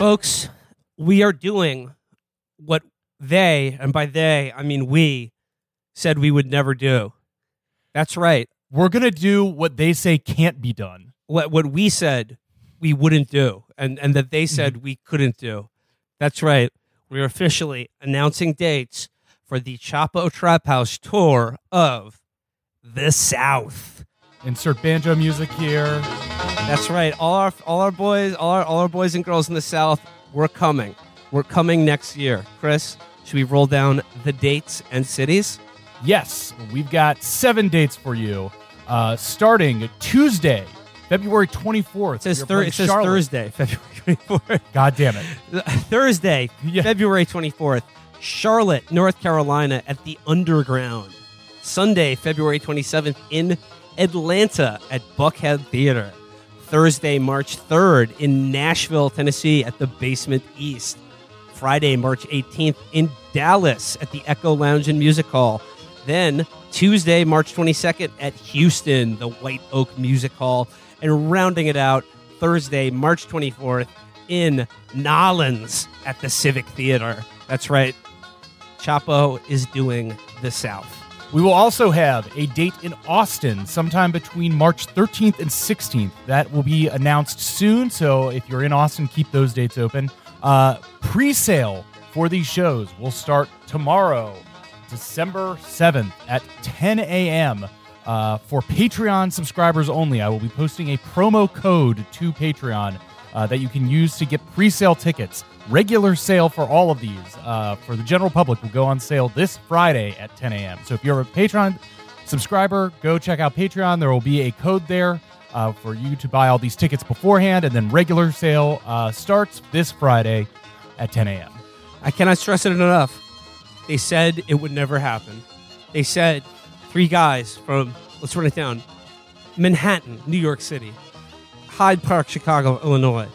Folks, we are doing what they, and by they, I mean we, said we would never do. That's right. We're going to do what they say can't be done. What, what we said we wouldn't do, and, and that they said mm-hmm. we couldn't do. That's right. We're officially announcing dates for the Chapo Trap House tour of the South. Insert banjo music here. That's right. All our all our boys, all our all our boys and girls in the South, we're coming. We're coming next year. Chris, should we roll down the dates and cities? Yes, we've got seven dates for you. Uh, starting Tuesday, February 24th. It says, thir- it says Thursday, February 24th. God damn it. Thursday, Yeah. February 24th, Charlotte, North Carolina at the Underground. Sunday, February 27th in Atlanta at Buckhead Theater. Thursday, March 3rd in Nashville, Tennessee at the Basement East. Friday, March 18th in Dallas at the Echo Lounge and Music Hall. Then Tuesday, March 22nd at Houston, the White Oak Music Hall. And rounding it out, Thursday, March 24th in Nolens at the Civic Theater. That's right. Chapo is doing the South. We will also have a date in Austin sometime between March 13th and 16th. That will be announced soon. So if you're in Austin, keep those dates open. Uh, Pre sale for these shows will start tomorrow, December 7th at 10 a.m. Uh, for Patreon subscribers only. I will be posting a promo code to Patreon uh, that you can use to get pre sale tickets. Regular sale for all of these uh, for the general public will go on sale this Friday at 10 a.m. So if you're a Patreon subscriber, go check out Patreon. There will be a code there uh, for you to buy all these tickets beforehand, and then regular sale uh, starts this Friday at 10 a.m. I cannot stress it enough. They said it would never happen. They said three guys from, let's run it down Manhattan, New York City, Hyde Park, Chicago, Illinois,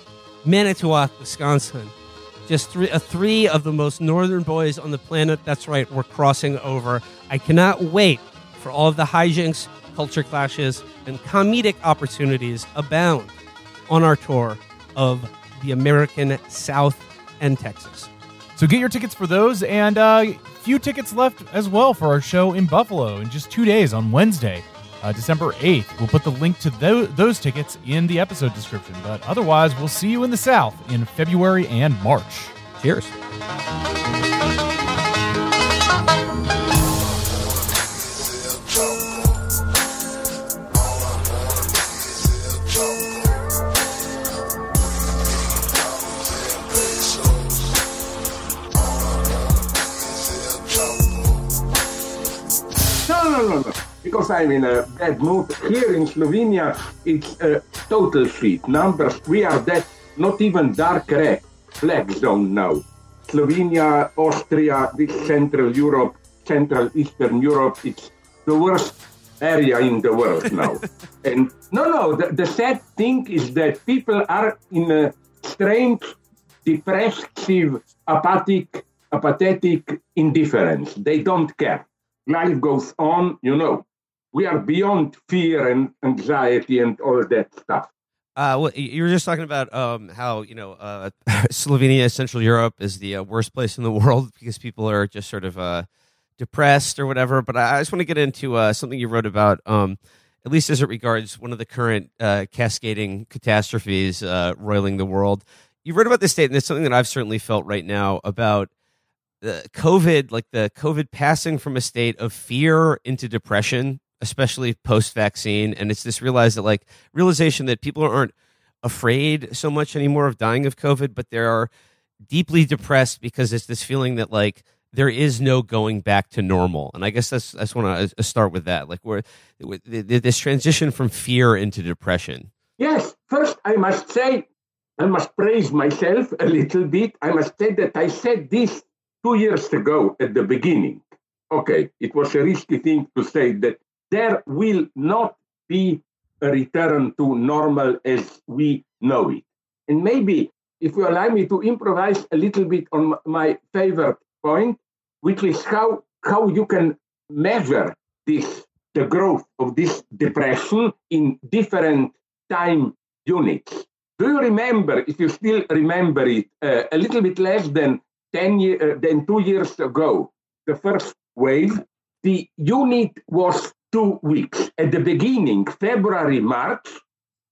Manitowoc, Wisconsin. Just three, uh, three of the most northern boys on the planet. That's right, we're crossing over. I cannot wait for all of the hijinks, culture clashes, and comedic opportunities abound on our tour of the American South and Texas. So get your tickets for those, and uh, few tickets left as well for our show in Buffalo in just two days on Wednesday, uh, December 8th. We'll put the link to tho- those tickets in the episode description. But otherwise, we'll see you in the South in February and March. Cheers. I'm in a bad mood. Here in Slovenia, it's a total shit. Numbers, we are that not even dark red flag zone now. Slovenia, Austria, this Central Europe, Central Eastern Europe, it's the worst area in the world now. and no, no, the, the sad thing is that people are in a strange, depressive, apathic, apathetic indifference. They don't care. Life goes on, you know. We are beyond fear and anxiety and all that stuff. Uh, well, you were just talking about um, how you know uh, Slovenia, Central Europe, is the uh, worst place in the world because people are just sort of uh, depressed or whatever. But I just want to get into uh, something you wrote about, um, at least as it regards one of the current uh, cascading catastrophes roiling the world. You wrote about this state, and it's something that I've certainly felt right now about the COVID, like the COVID passing from a state of fear into depression, especially post vaccine. And it's this realize that like realization that people aren't afraid so much anymore of dying of COVID, but they are deeply depressed because it's this feeling that like there is no going back to normal. And I guess that's I just want to start with that, like where this transition from fear into depression. Yes, first I must say, I must praise myself a little bit. I must say that I said this two years ago at the beginning. Okay, it was a risky thing to say that there will not be a return to normal as we know it. And maybe if you allow me to improvise a little bit on my favorite point, which is how, how you can measure this, the growth of this depression in different time units. Do you remember, if you still remember it, uh, a little bit less than 10 year, uh, than two years ago, the first wave, the unit was two weeks. At the beginning, February, March,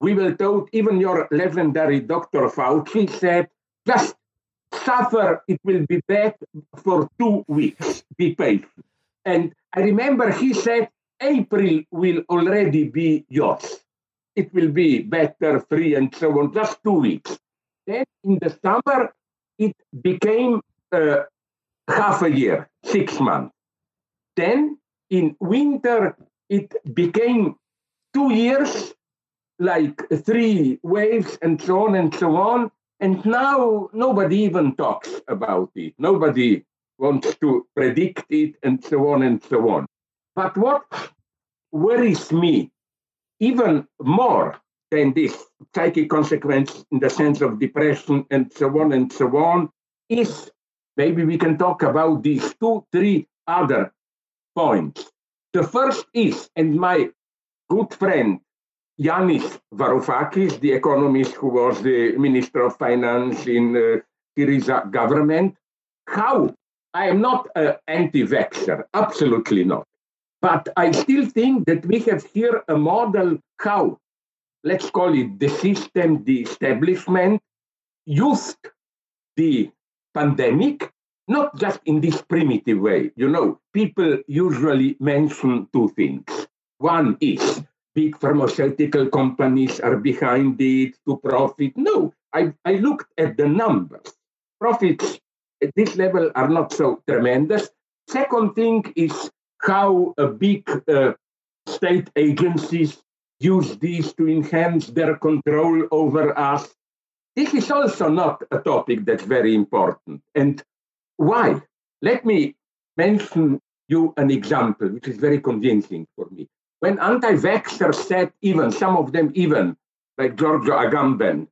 we were told, even your legendary Dr. Fauci said, just suffer, it will be bad for two weeks, be patient. And I remember he said, April will already be yours. It will be better, free, and so on, just two weeks. Then in the summer, it became uh, half a year, six months. Then in winter, it became two years, like three waves, and so on and so on. And now nobody even talks about it. Nobody wants to predict it, and so on and so on. But what worries me even more than this psychic consequence in the sense of depression and so on and so on is maybe we can talk about these two, three other points. The first is, and my good friend Yanis Varoufakis, the economist who was the Minister of Finance in uh, Syriza government, how I am not an anti-vaxxer, absolutely not. But I still think that we have here a model how, let's call it the system, the establishment, used the pandemic, not just in this primitive way. You know, people usually mention two things. One is big pharmaceutical companies are behind it to profit. No, I, I looked at the numbers. Profits at this level are not so tremendous. Second thing is how a big uh, state agencies use these to enhance their control over us. This is also not a topic that's very important. And why? Let me mention you an example, which is very convincing for me. When anti-vaxxers said even, some of them even, like Giorgio Agamben,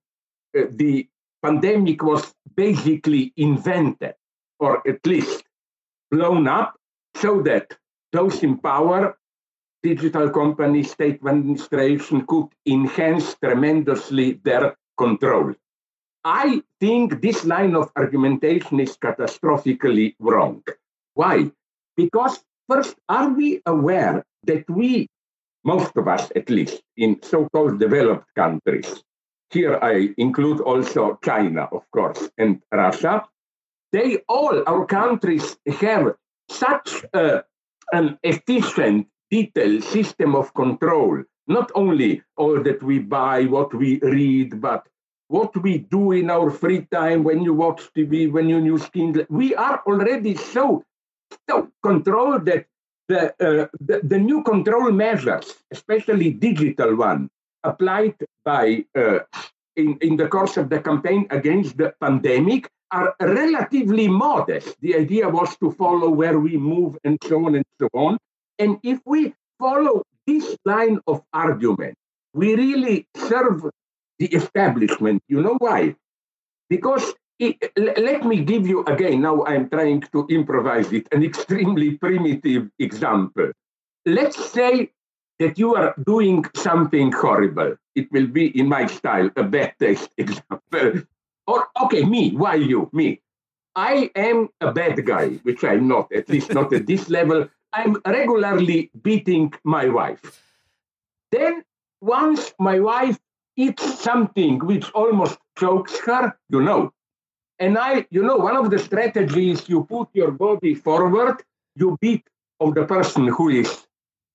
uh, the pandemic was basically invented, or at least blown up, so that those in power, digital companies, state administration, could enhance tremendously their control. I think this line of argumentation is catastrophically wrong. Why? Because first, are we aware that we, most of us at least, in so-called developed countries, here I include also China, of course, and Russia, they all, our countries have such a an efficient, detailed system of control, not only all that we buy, what we read, but what we do in our free time when you watch TV, when you use Kindle. We are already so, so controlled that the, uh, the, the, new control measures, especially digital one, applied by uh, in, in the course of the campaign against the pandemic are relatively modest. The idea was to follow where we move and so on and so on. And if we follow this line of argument, we really serve the establishment. You know why? Because it, let me give you again, now I'm trying to improvise it, an extremely primitive example. Let's say that you are doing something horrible. It will be, in my style, a bad taste example. Or, okay, me, why you? Me. I am a bad guy, which I'm not, at least not at this level. I'm regularly beating my wife. Then, once my wife eats something which almost chokes her, you know. And I, you know, one of the strategies you put your body forward, you beat of the person who is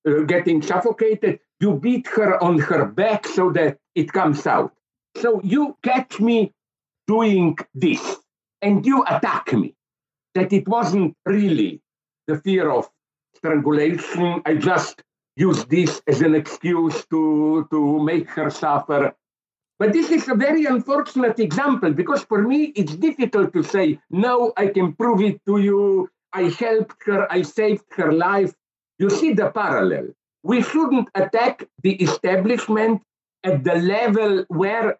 uh, getting suffocated, you beat her on her back so that it comes out. So you catch me doing this and you attack me that it wasn't really the fear of strangulation. I just used this as an excuse to, to make her suffer. But this is a very unfortunate example because for me it's difficult to say, no, I can prove it to you. I helped her, I saved her life. You see the parallel. We shouldn't attack the establishment at the level where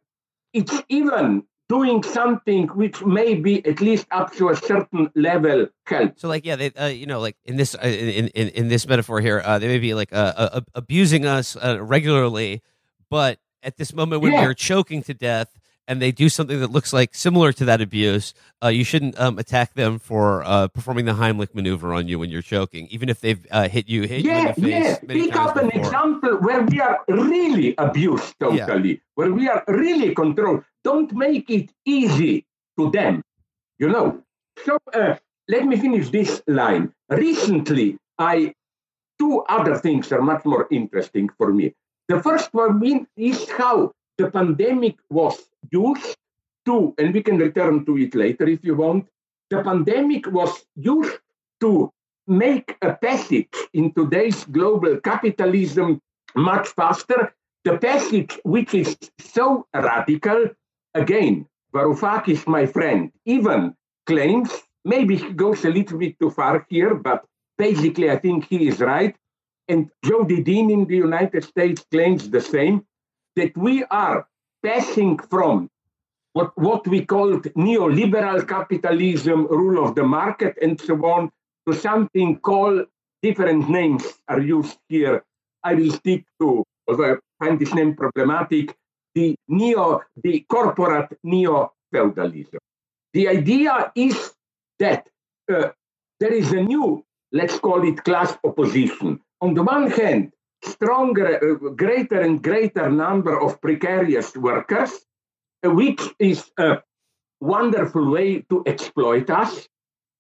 it's even doing something which may be at least up to a certain level help. So, like, yeah, they, uh, you know, like in this uh, in, in in this metaphor here, uh, they may be like uh, uh abusing us uh, regularly, but at this moment when Yeah. you're choking to death and they do something that looks like similar to that abuse, uh, you shouldn't um, attack them for uh, performing the Heimlich maneuver on you when you're choking, even if they've uh, hit you, hit you in Yeah, the face. yeah. Pick up an before. example where we are really abused totally, where we are really controlled. Don't make it easy to them, you know. So uh, let me finish this line. Recently, I two other things are much more interesting for me. The first one is how the pandemic was used to, and we can return to it later if you want. The pandemic was used to make a passage in today's global capitalism much faster. The passage, which is so radical, again, Varoufakis, my friend, even claims, maybe he goes a little bit too far here, but basically I think he is right. And Jodi Dean in the United States claims the same, that we are passing from what, what we called neoliberal capitalism, rule of the market, and so on, to something called different names are used here. I will stick to, although I find this name problematic, the neo, the corporate neo-feudalism. The idea is that uh, there is a new, let's call it class opposition. On the one hand, stronger, uh, greater and greater number of precarious workers, uh, which is a wonderful way to exploit us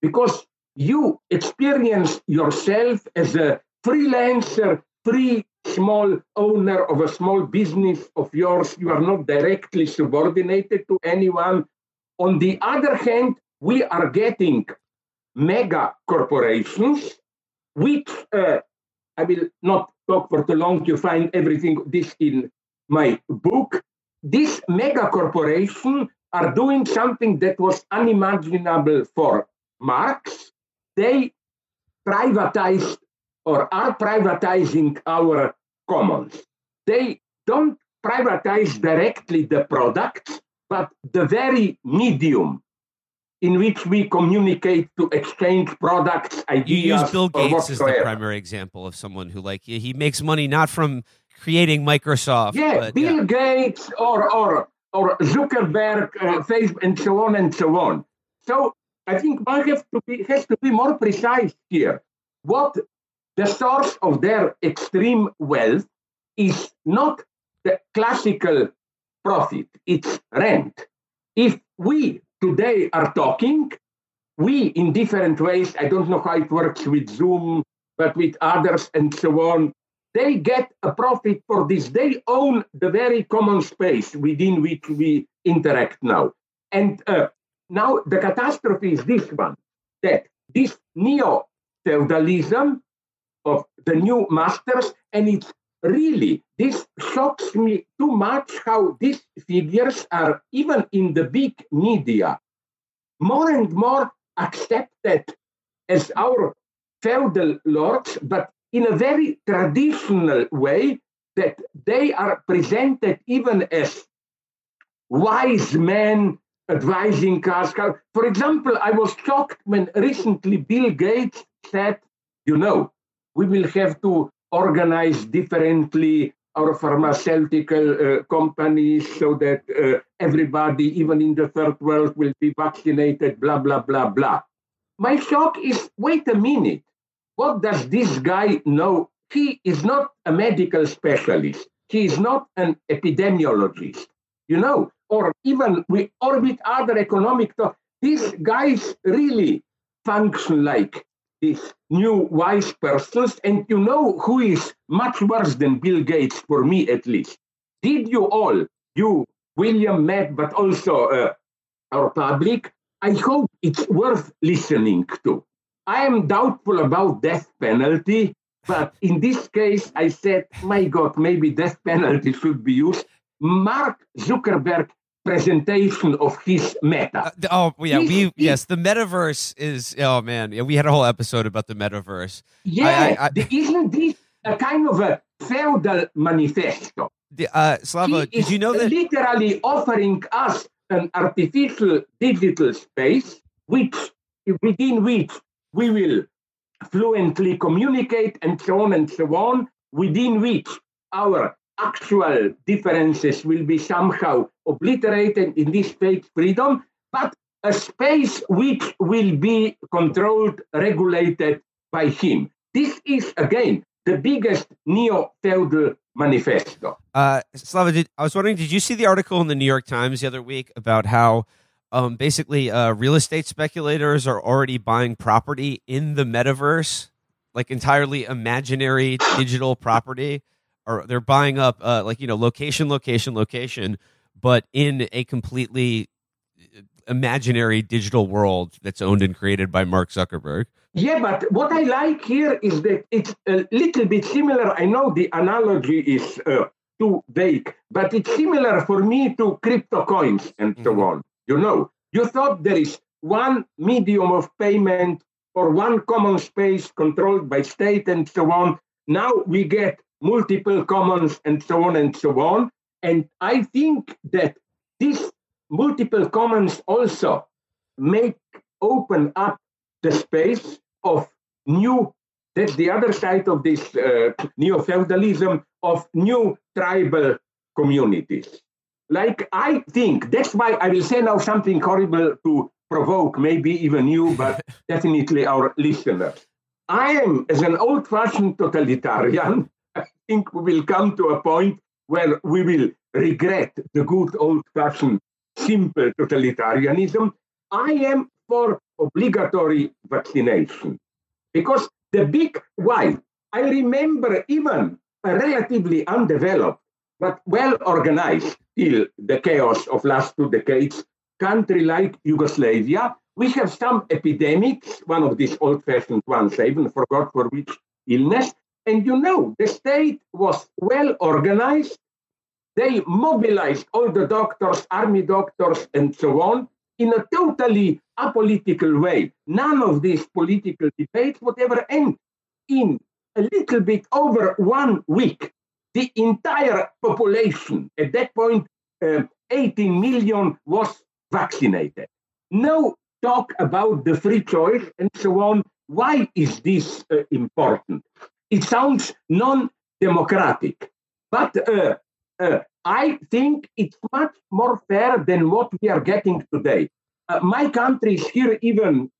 because you experience yourself as a freelancer, free small owner of a small business of yours. You are not directly subordinated to anyone. On the other hand, we are getting mega corporations, which uh, I will not talk for too long. You find everything this in my book. These mega corporations are doing something that was unimaginable for Marx. They privatized or are privatizing our commons. They don't privatize directly the products, but the very medium in which we communicate to exchange products, You use Bill Gates as the primary example of someone who, like, he makes money not from creating Microsoft. Yeah, but, Bill Gates or or or Zuckerberg, uh, Facebook, and so on and so on. So I think one has to be has to be more precise here. What the source of their extreme wealth is not the classical profit; it's rent. If we today are talking, we in different ways. I don't know how it works with Zoom, but with others and so on they get a profit for this. They own the very common space within which we interact now. And uh, now the catastrophe is this one that this neo feudalism of the new masters, and it's really, this shocks me too much how these figures are, even in the big media, more and more accepted as our feudal lords, but in a very traditional way that they are presented even as wise men advising us. For example, I was shocked when recently Bill Gates said, you know, we will have to organize differently our pharmaceutical uh, companies so that uh, everybody, even in the third world, will be vaccinated, blah, blah, blah, blah. My shock is wait a minute. What does this guy know? He is not a medical specialist. He is not an epidemiologist, you know, or even with, or with other economic. Talk. These guys really function like these new wise persons. And you know who is much worse than Bill Gates, for me at least. Did you all, you, William, Matt, but also uh, our public, I hope it's worth listening to. I am doubtful about death penalty, but in this case, I said, my God, maybe death penalty should be used. Mark Zuckerberg presentation of his meta. Uh, oh yeah, we yes, the metaverse is oh man, yeah, we had a whole episode about the metaverse. yeah, I- I- the- isn't this a kind of a feudal manifesto? The, uh, Slavoj, he did is you know that? literally offering us an artificial digital space which within which we will fluently communicate and so on and so on within which our actual differences will be somehow obliterated in this fake freedom, but a space which will be controlled, regulated by him. This is, again, the biggest neo feudal manifesto. Uh, Slavoj, did, I was wondering, did you see the article in the New York Times the other week about how um, basically uh, real estate speculators are already buying property in the metaverse, like entirely imaginary digital property? Or they're buying up, uh, like, you know, location, location, location, but in a completely uh, imaginary digital world that's owned and created by Mark Zuckerberg. Yeah, but what I like here is that it's a little bit similar. I know the analogy is uh, too vague, but it's similar for me to crypto coins and mm-hmm. so on. You know, you thought there is one medium of payment or one common space controlled by state and so on. Now we get multiple commons and so on and so on. And I think that these multiple commons also make open up the space of new, that's the other side of this uh, neo feudalism, of new tribal communities. Like, I think that's why I will say now something horrible to provoke maybe even you, but definitely our listeners. I am, as an old fashioned totalitarian, I think we will come to a point where we will regret the good old fashioned simple totalitarianism. I am for obligatory vaccination. Because the big why, I remember even a relatively undeveloped but well organized till the chaos of last two decades country like Yugoslavia. We have some epidemics, one of these old fashioned ones, I even forgot for which illness. And you know, the state was well organized. They mobilized all the doctors, army doctors, and so on in a totally apolitical way. None of these political debates would ever end. In a little bit over one week, the entire population, at that point, uh, 18 million, was vaccinated. No talk about the free choice and so on. Why is this uh, important? It sounds non democratic, but uh, uh, I think it's much more fair than what we are getting today. Uh, my country is here even,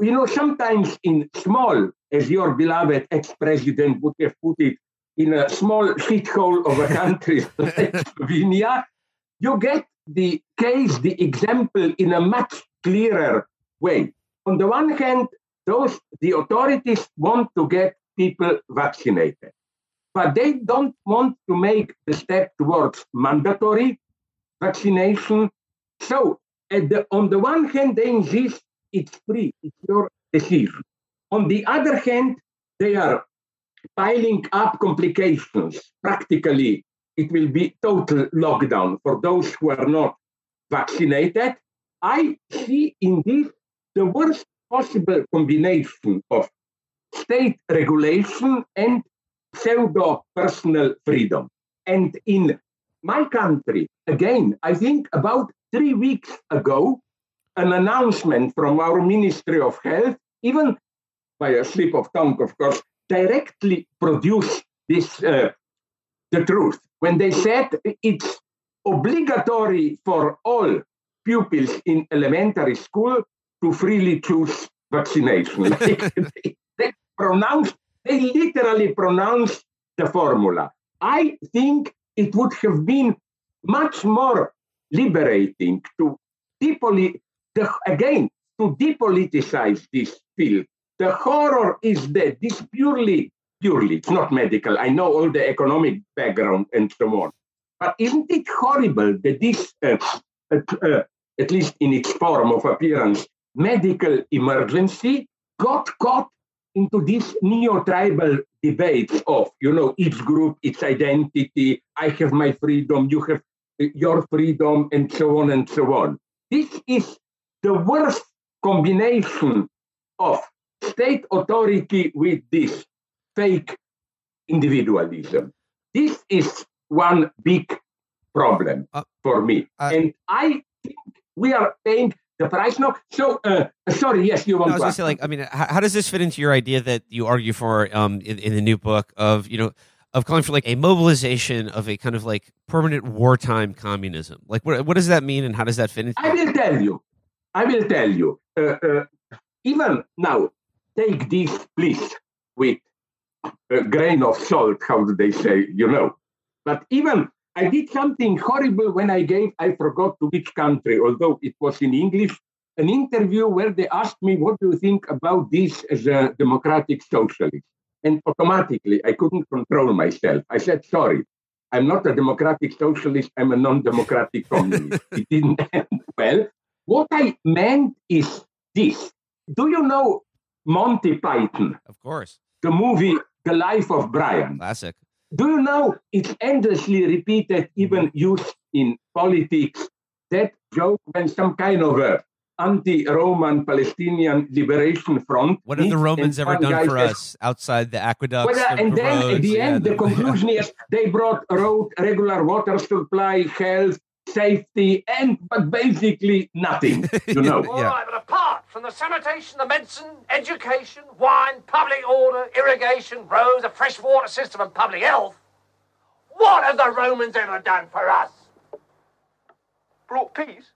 you know, sometimes in small, as your beloved ex-president would have put it, in a small shithole of a country like Slovenia, you get the case, the example in a much clearer way. On the one hand, those the authorities want to get people vaccinated but they don't want to make the step towards mandatory vaccination. So, the, on the one hand, they insist it's free, it's your decision. On the other hand, they are piling up complications. Practically, it will be total lockdown for those who are not vaccinated. I see in this the worst possible combination of state regulation and pseudo personal freedom. And in my country, again, I think about three weeks ago, an announcement from our Ministry of Health, even by a slip of tongue, of course, directly produced this uh, the truth when they said it's obligatory for all pupils in elementary school to freely choose vaccination. like pronounced they literally pronounced the formula. I think it would have been much more liberating to depolit- the, again to depoliticize this field. The horror is that this purely, purely, it's not medical. I know all the economic background and so on. But isn't it horrible that this, uh, uh, uh, at least in its form of appearance, medical emergency got caught into this neo-tribal debate of, you know, each group, its identity, I have my freedom, you have your freedom, and so on and so on. This is the worst combination of state authority with this fake individualism. This is one big problem uh, for me. Uh, and I think we are paying the price no so uh, sorry yes you want no, I was to say like i mean how, how, does this fit into your idea that you argue for um in, in, the new book of you know of calling for like a mobilization of a kind of like permanent wartime communism. Like, what what does that mean, and how does that fit into? I will tell you. I will tell you. Uh, uh, even now, take this, please, with a grain of salt. How do they say? You know. But even I did something horrible when I gave. I forgot to which country, although it was in English. An interview where they asked me, "What do you think about this as a democratic socialist?" And automatically, I couldn't control myself. I said, sorry, I'm not a democratic socialist, I'm a non democratic communist. it didn't end well. What I meant is this Do you know Monty Python? Of course. The movie The Life of Brian. Classic. Do you know it's endlessly repeated, even used in politics? That joke when some kind of a anti-Roman Palestinian liberation front. What have the Romans ever done for us outside the aqueducts? Well, the, and the then roads, at the yeah, end, the, conclusion is they brought road, regular water supply, health, safety, and but basically nothing. You know. All right, but apart from the sanitation, the medicine, education, wine, public order, irrigation, roads, a fresh water system, and public health, what have the Romans ever done for us? Brought peace?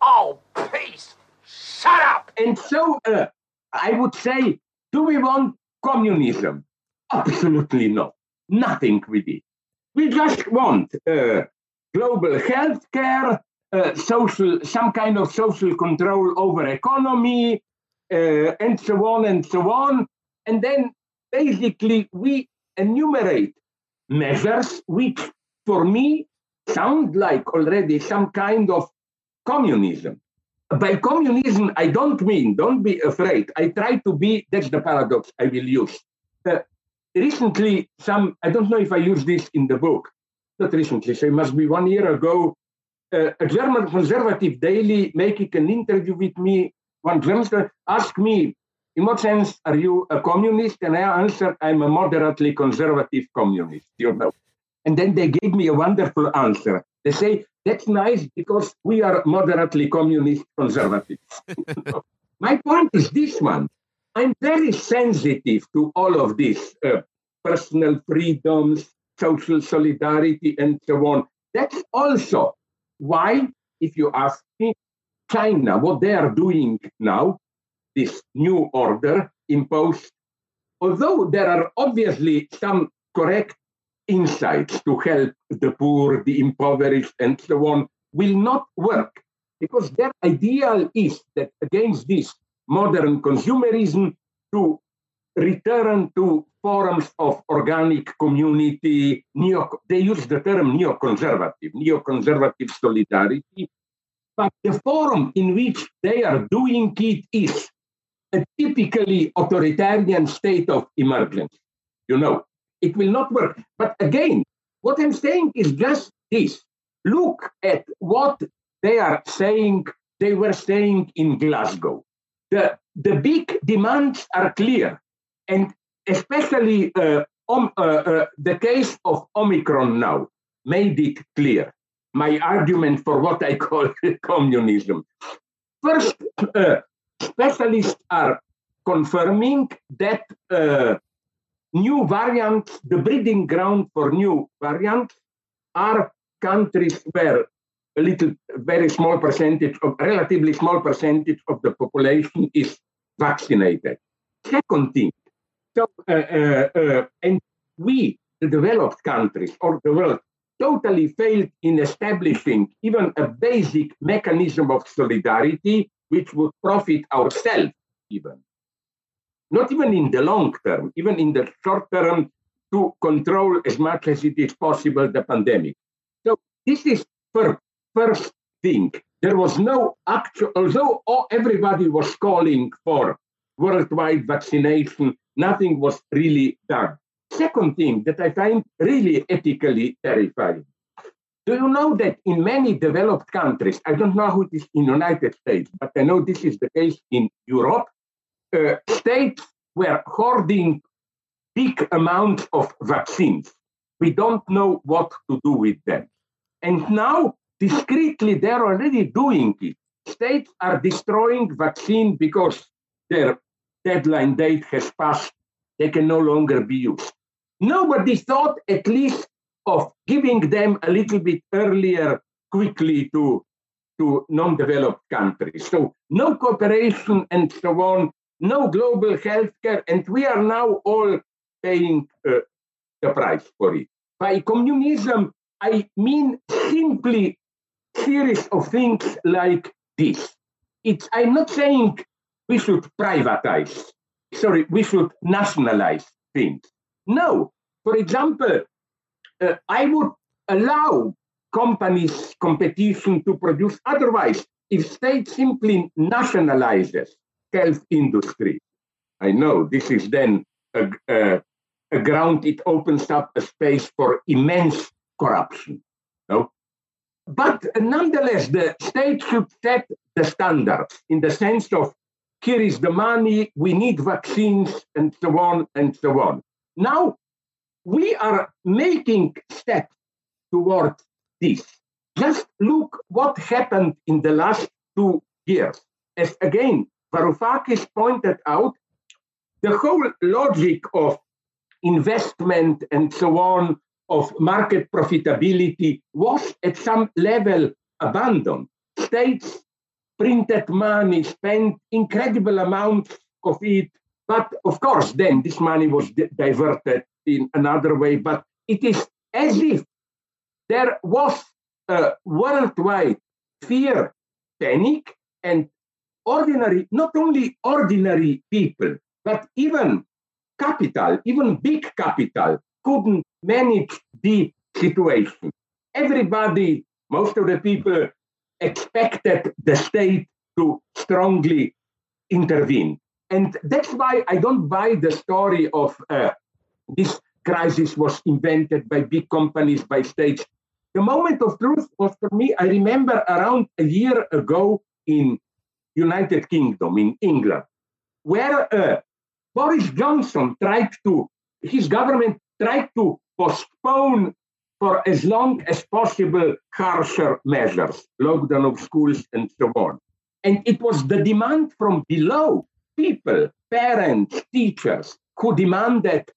Oh, peace! Shut up! And so uh, I would say, do we want communism? Absolutely not. Nothing with it. We just want uh, global health care, uh, social, some kind of social control over economy, uh, and so on and so on. And then basically we enumerate measures which, for me, sound like already some kind of communism. By communism, I don't mean, don't be afraid. I try to be, that's the paradox I will use. Uh, recently, some, I don't know if I use this in the book, not recently, so it must be one year ago, uh, a German conservative daily making an interview with me. One German asked me, in what sense are you a communist? And I answered, I'm a moderately conservative communist, you know. And then they gave me a wonderful answer. They say, that's nice because we are moderately communist conservatives. My point is this one. I'm very sensitive to all of this uh, personal freedoms, social solidarity, and so on. That's also why, if you ask me, China, what they are doing now, this new order imposed, although there are obviously some correct insights to help the poor, the impoverished, and so on, will not work because their ideal is that against this modern consumerism to return to forms of organic community, neo, they use the term neoconservative, neoconservative solidarity, but the form in which they are doing it is a typically authoritarian state of emergence. You know, it will not work. But again, what I'm saying is just this. Look at what they are saying, they were saying in Glasgow. The, the big demands are clear. And especially um, the case of Omicron now made it clear. My argument for what I call communism. First, uh, specialists are confirming that uh, new variants, the breeding ground for new variants, are countries where a little, very small percentage of, relatively small percentage of the population is vaccinated. Second thing, so, uh, uh, uh, and we, the developed countries or the world, totally failed in establishing even a basic mechanism of solidarity which would profit ourselves even not even in the long term, even in the short term, to control as much as it is possible the pandemic. So this is first, first thing. There was no actual, although everybody was calling for worldwide vaccination, nothing was really done. Second thing that I find really ethically terrifying. Do you know that in many developed countries, I don't know how it is in United States, but I know this is the case in Europe, uh, states were hoarding big amounts of vaccines. We don't know what to do with them. And now, discreetly, they're already doing it. States are destroying vaccine because their deadline date has passed. They can no longer be used. nobody thought at least of giving them a little bit earlier quickly to to non-developed countries. So no cooperation and so on, no global healthcare, and we are now all paying uh, the price for it. By communism, I mean simply series of things like this. It's, I'm not saying we should privatize, sorry, we should nationalize things. No. For example, uh, I would allow companies competition to produce. Otherwise, if state simply nationalizes health industry, I know this is then a, a, a ground, it opens up a space for immense corruption. No? But nonetheless, the state should set the standards in the sense of here is the money, we need vaccines, and so on and so on. Now, we are making steps towards this. Just look what happened in the last two years. As again, Varoufakis pointed out, the whole logic of investment and so on, of market profitability, was at some level abandoned. States printed money, spent incredible amounts of it, but of course, then this money was di- diverted in another way. But it is as if there was a worldwide fear, panic, and ordinary, not only ordinary people, but even capital, even big capital, couldn't manage the situation. Everybody, most of the people expected the state to strongly intervene. And that's why I don't buy the story of uh, this crisis was invented by big companies, by states. The moment of truth was for me, I remember around a year ago in United Kingdom, in England, where uh, Boris Johnson tried to, his government tried to postpone for as long as possible harsher measures, lockdown of schools and so on. And it was the demand from below, people, parents, teachers, who demanded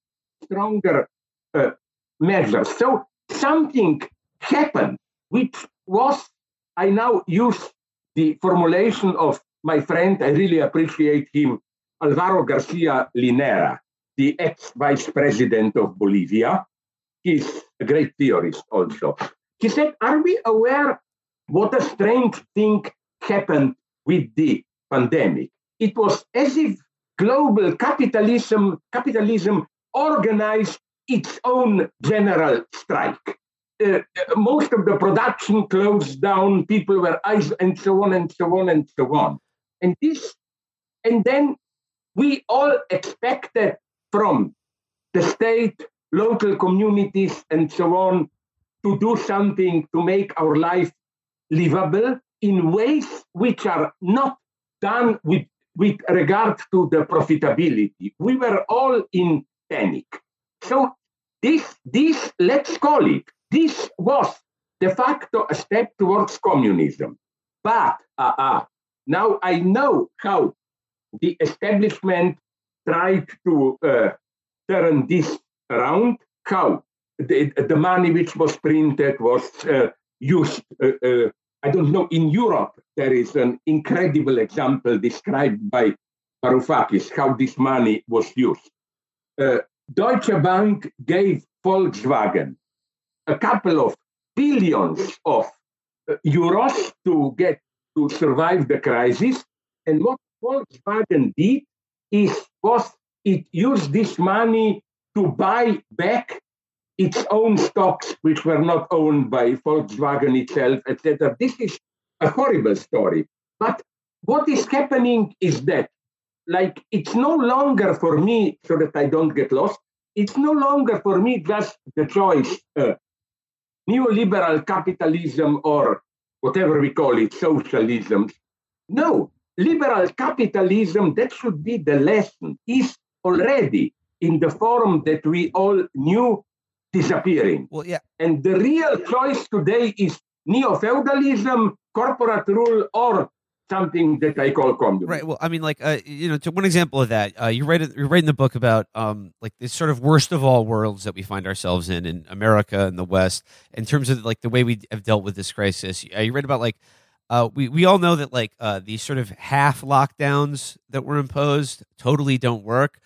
stronger uh, measures. So something happened, which was, I now use the formulation of my friend, I really appreciate him, Alvaro Garcia Linera, the ex vice president of Bolivia. He's a great theorist also. He said, Are we aware what a strange thing happened with the pandemic? It was as if global capitalism, capitalism organized its own general strike. Uh, most of the production closed down, people were isolated, and so on and so on and so on. And this, and then we all expected from the state, local communities, and so on to do something to make our life livable in ways which are not done with, with regard to the profitability. We were all in panic. So this, this, let's call it, this was de facto a step towards communism. But uh, uh, now I know how the establishment tried to uh, turn this around, how the, the money which was printed was uh, used. Uh, uh, I don't know, in Europe, there is an incredible example described by Varoufakis, how this money was used. Uh, Deutsche Bank gave Volkswagen a couple of billions of uh, euros to get to survive the crisis. And what Volkswagen did is was it used this money to buy back its own stocks, which were not owned by Volkswagen itself, etc. This is a horrible story. But what is happening is that, like, it's no longer for me, so that I don't get lost, it's no longer for me just the choice uh, neoliberal capitalism or whatever we call it, socialism. No, liberal capitalism, that should be the lesson, is already in the form that we all knew disappearing. Well, yeah. And the real choice today is neo feudalism, corporate rule, or something that I call communism. Right. Well, I mean, like, uh, you know, to one example of that, uh, you write you're writing the book about um, like this sort of worst of all worlds that we find ourselves in in America and the West in terms of like the way we have dealt with this crisis. Uh, you write about like. Uh, we we all know that like uh, these sort of half lockdowns that were imposed totally don't work,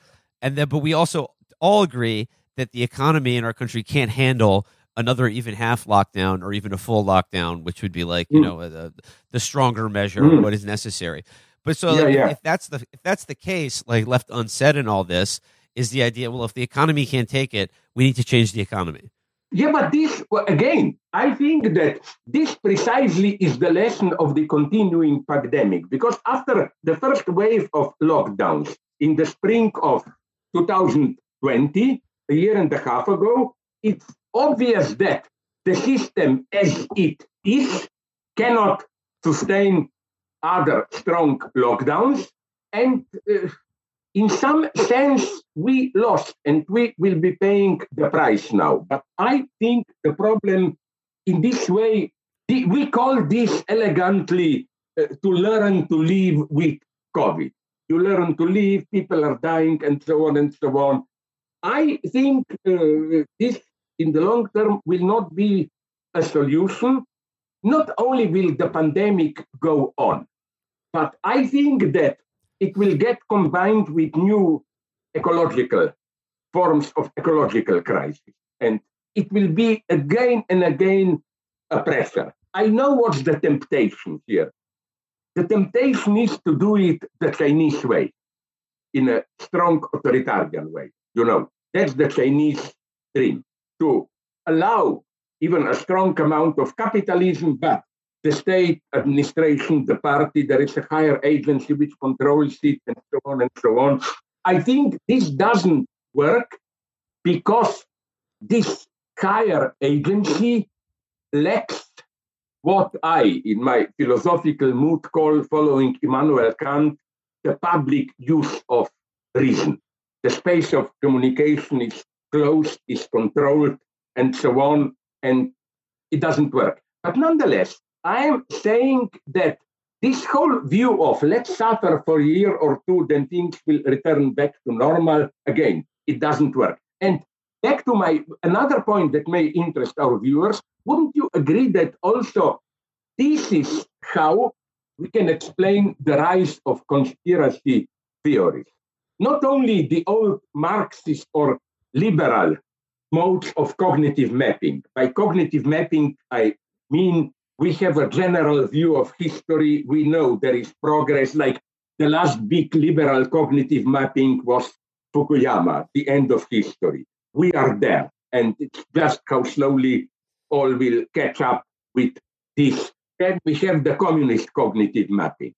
and then but we also all agree that the economy in our country can't handle another even half lockdown or even a full lockdown, which would be like you Mm. know the the stronger measure, Mm. what is necessary. But so Yeah, like, yeah. if that's the if that's the case, like left unsaid in all this is the idea. Well, if the economy can't take it, we need to change the economy. Yeah, but this, again, I think that this precisely is the lesson of the continuing pandemic. Because after the first wave of lockdowns in the spring of 2020, a year and a half ago, it's obvious that the system as it is cannot sustain other strong lockdowns. And uh, in some sense, we lost and we will be paying the price now. But I think the problem in this way, we call this elegantly uh, to learn to live with COVID. You learn to live, people are dying, and so on and so on. I think uh, this in the long term will not be a solution. Not only will the pandemic go on, but I think that it will get combined with new ecological forms of ecological crisis. And it will be again and again a pressure. I know what's the temptation here. The temptation is to do it the Chinese way, in a strong authoritarian way. You know, that's the Chinese dream to allow even a strong amount of capitalism, but the state administration, the party, there is a higher agency which controls it, and so on and so on. I think this doesn't work because this higher agency lacks what I, in my philosophical mood, call, following Immanuel Kant, the public use of reason. The space of communication is closed, is controlled, and so on, and it doesn't work. But nonetheless, I am saying that this whole view of let's suffer for a year or two, then things will return back to normal again, it doesn't work. And back to my another point that may interest our viewers, wouldn't you agree that also this is how we can explain the rise of conspiracy theories? Not only the old Marxist or liberal modes of cognitive mapping. By cognitive mapping, I mean we have a general view of history. We know there is progress, like the last big liberal cognitive mapping was Fukuyama, the end of history. We are there, and it's just how slowly all will catch up with this. Then we have the communist cognitive mapping.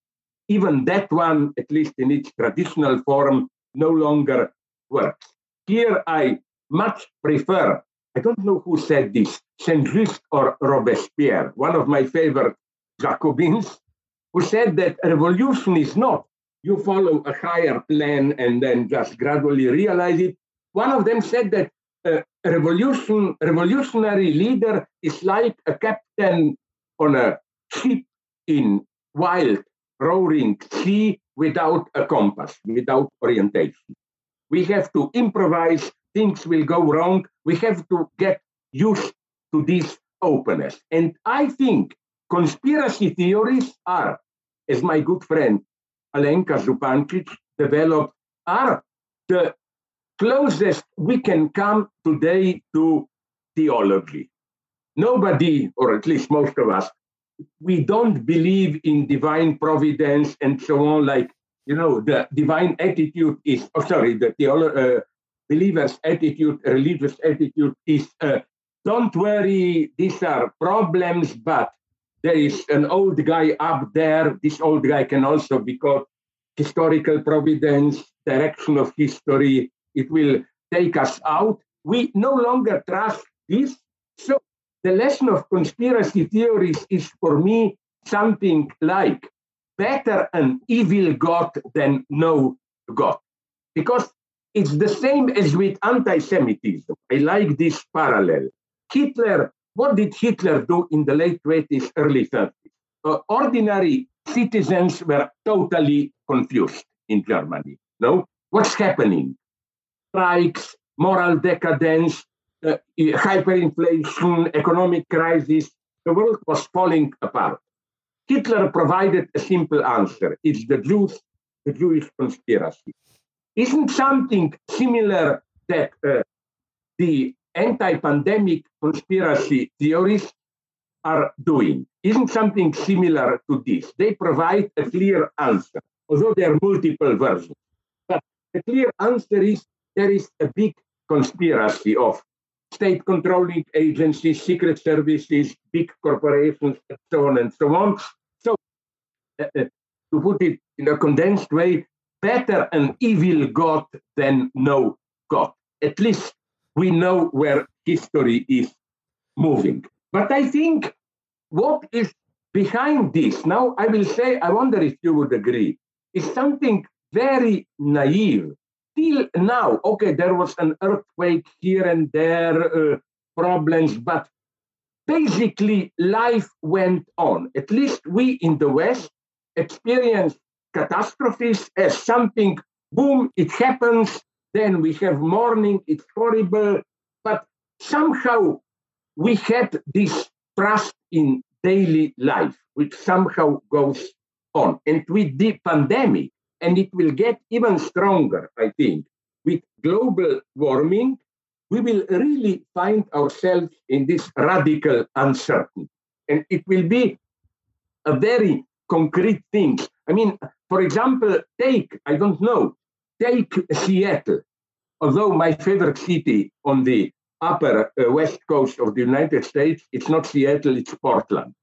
Even that one, at least in its traditional form, no longer works. Here I much prefer, I don't know who said this, Saint Just or Robespierre, one of my favorite Jacobins, who said that revolution is not you follow a higher plan and then just gradually realize it. One of them said that a revolution, revolutionary leader is like a captain on a ship in wild, roaring sea without a compass, without orientation. We have to improvise, things will go wrong. We have to get used to this openness. And I think conspiracy theories are, as my good friend Alenka Zupancic developed, are the closest we can come today to theology. Nobody, or at least most of us, we don't believe in divine providence and so on. Like, you know, the divine attitude is, oh, sorry, the theolo- uh, believer's attitude, religious attitude is, uh, don't worry, these are problems, but there is an old guy up there. This old guy can also be called historical providence, direction of history. It will take us out. We no longer trust this. So the lesson of conspiracy theories is for me something like better an evil God than no God. Because it's the same as with anti Semitism. I like this parallel. Hitler, what did Hitler do in the late 20s, early 30s? Uh, ordinary citizens were totally confused in Germany. No, what's happening? Strikes, moral decadence, uh, hyperinflation, economic crisis. The world was falling apart. Hitler provided a simple answer: it's the Jews, the Jewish conspiracy. Isn't something similar that uh, the anti-pandemic conspiracy theorists are doing? Isn't something similar to this? They provide a clear answer, although there are multiple versions. But the clear answer is there is a big conspiracy of state controlling agencies, secret services, big corporations, and so on and so on. So, uh, uh, to put it in a condensed way, better an evil God than no God. At least we know where history is moving. But I think what is behind this, now I will say, I wonder if you would agree, is something very naive. Till now, okay, there was an earthquake here and there, uh, problems, but basically life went on. At least we in the West experienced catastrophes as something, boom, it happens, then we have mourning, it's horrible, but somehow we had this trust in daily life, which somehow goes on. And with the pandemic, and it will get even stronger, I think, with global warming, we will really find ourselves in this radical uncertainty. And it will be a very concrete thing. I mean, for example, take, I don't know, take Seattle. Although my favorite city on the upper uh, west coast of the United States, it's not Seattle, it's Portland.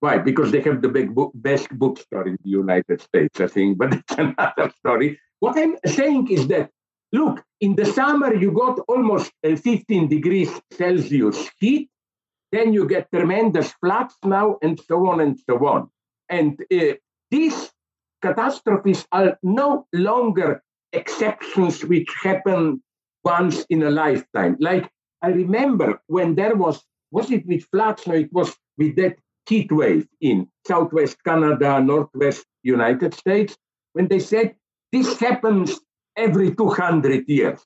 Why? Because they have the big book, best bookstore in the United States, I think, but it's another story. What I'm saying is that, look, in the summer you got almost uh, 15 degrees Celsius heat, then you get tremendous floods now, and so on and so on. And uh, these catastrophes are no longer exceptions which happen once in a lifetime. Like I remember when there was, was it with floods? No, it was with that heat wave in southwest Canada, northwest United States, when they said this happens every 200 years.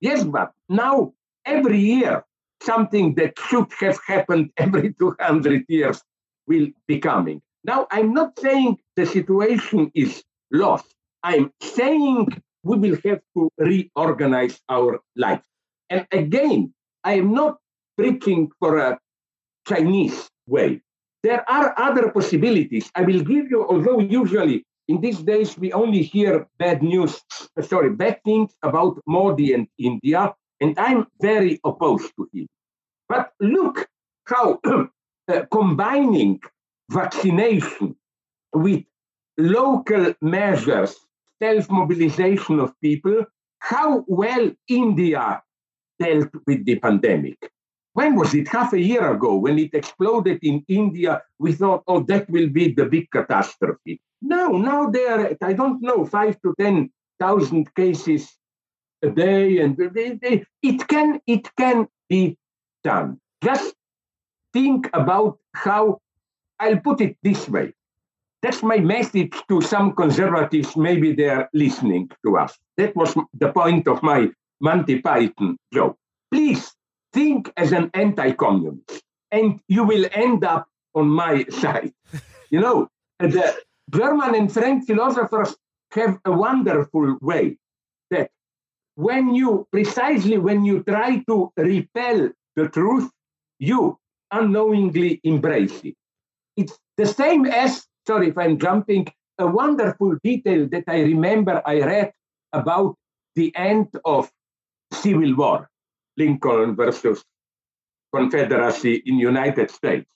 Yes, but now every year, something that should have happened every 200 years will be coming. Now, I'm not saying the situation is lost. I'm saying we will have to reorganize our life. And again, I am not preaching for a Chinese way. There are other possibilities. I will give you, although usually in these days we only hear bad news, uh, sorry, bad things about Modi and India, and I'm very opposed to him. But look how uh, combining vaccination with local measures, self mobilization of people, how well India dealt with the pandemic. When was it? Half a year ago, when it exploded in India, we thought, oh, that will be the big catastrophe. No, now there are, I don't know, five to 10,000 cases a day, and they, they, it, can, it can be done. Just think about how, I'll put it this way. That's my message to some conservatives. Maybe they're listening to us. That was the point of my Monty Python joke. Please think as an anti-communist, and you will end up on my side. you know, the German and uh, French philosophers have a wonderful way that when you precisely when you try to repel the truth, you unknowingly embrace it. It's the same as, sorry if I'm jumping, a wonderful detail that I remember I read about the end of Civil War. Lincoln versus Confederacy in United States.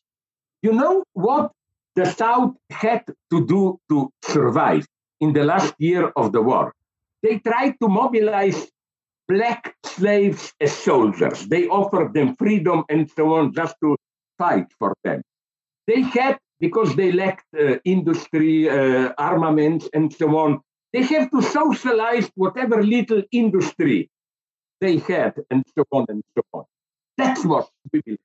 You know what the South had to do to survive in the last year of the war? They tried to mobilize black slaves as soldiers. They offered them freedom and so on just to fight for them. They had, because they lacked uh, industry, uh, armaments, and so on, they have to socialize whatever little industry they had, and so on and so on. That's what we will.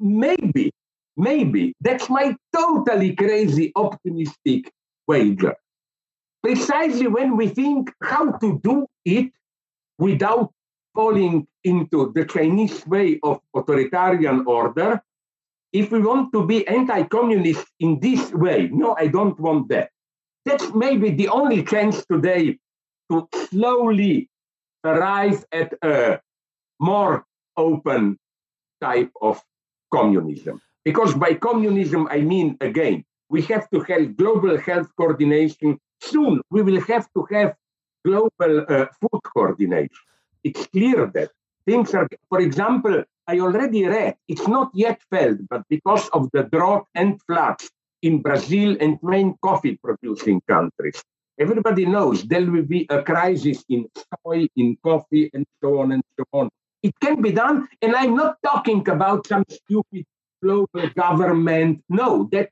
Maybe, maybe, that's my totally crazy, optimistic wager. Precisely when we think how to do it without falling into the Chinese way of authoritarian order, if we want to be anti-communist in this way, no, I don't want that. That's maybe the only chance today to slowly arrive at a more open type of communism. Because by communism, I mean, again, we have to have global health coordination. Soon, we will have to have global uh, food coordination. It's clear that things are, for example, I already read, it's not yet felt, but because of the drought and floods in Brazil and main coffee producing countries, everybody knows there will be a crisis in soy, in coffee, and so on and so on. It can be done, and I'm not talking about some stupid global government. No, that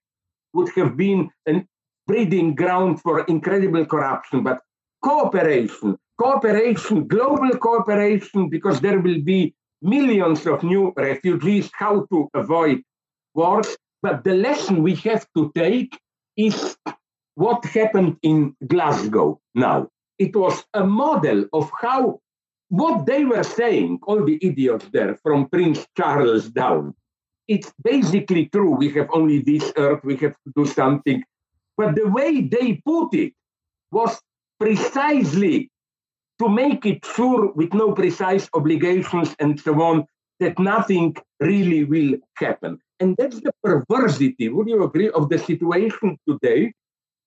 would have been a breeding ground for incredible corruption, but cooperation, cooperation, global cooperation, because there will be millions of new refugees, how to avoid wars. But the lesson we have to take is what happened in Glasgow now. It was a model of how what they were saying, all the idiots there, from Prince Charles down, it's basically true. We have only this earth, we have to do something. But the way they put it was precisely to make it sure, with no precise obligations and so on, that nothing really will happen. And that's the perversity, would you agree, of the situation today?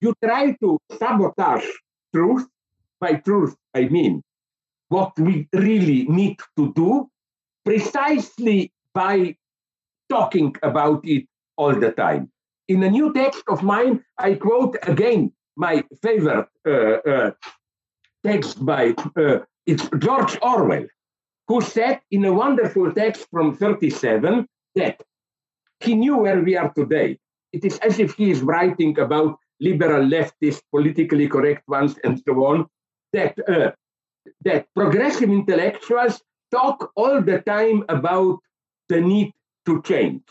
You try to sabotage truth. By truth, I mean what we really need to do precisely by talking about it all the time. In a new text of mine, I quote again my favorite uh, uh, text by uh, it's George Orwell, who said in a wonderful text from 37 that he knew where we are today. It is as if he is writing about liberal, leftist, politically correct ones, and so on. That uh, that progressive intellectuals talk all the time about the need to change,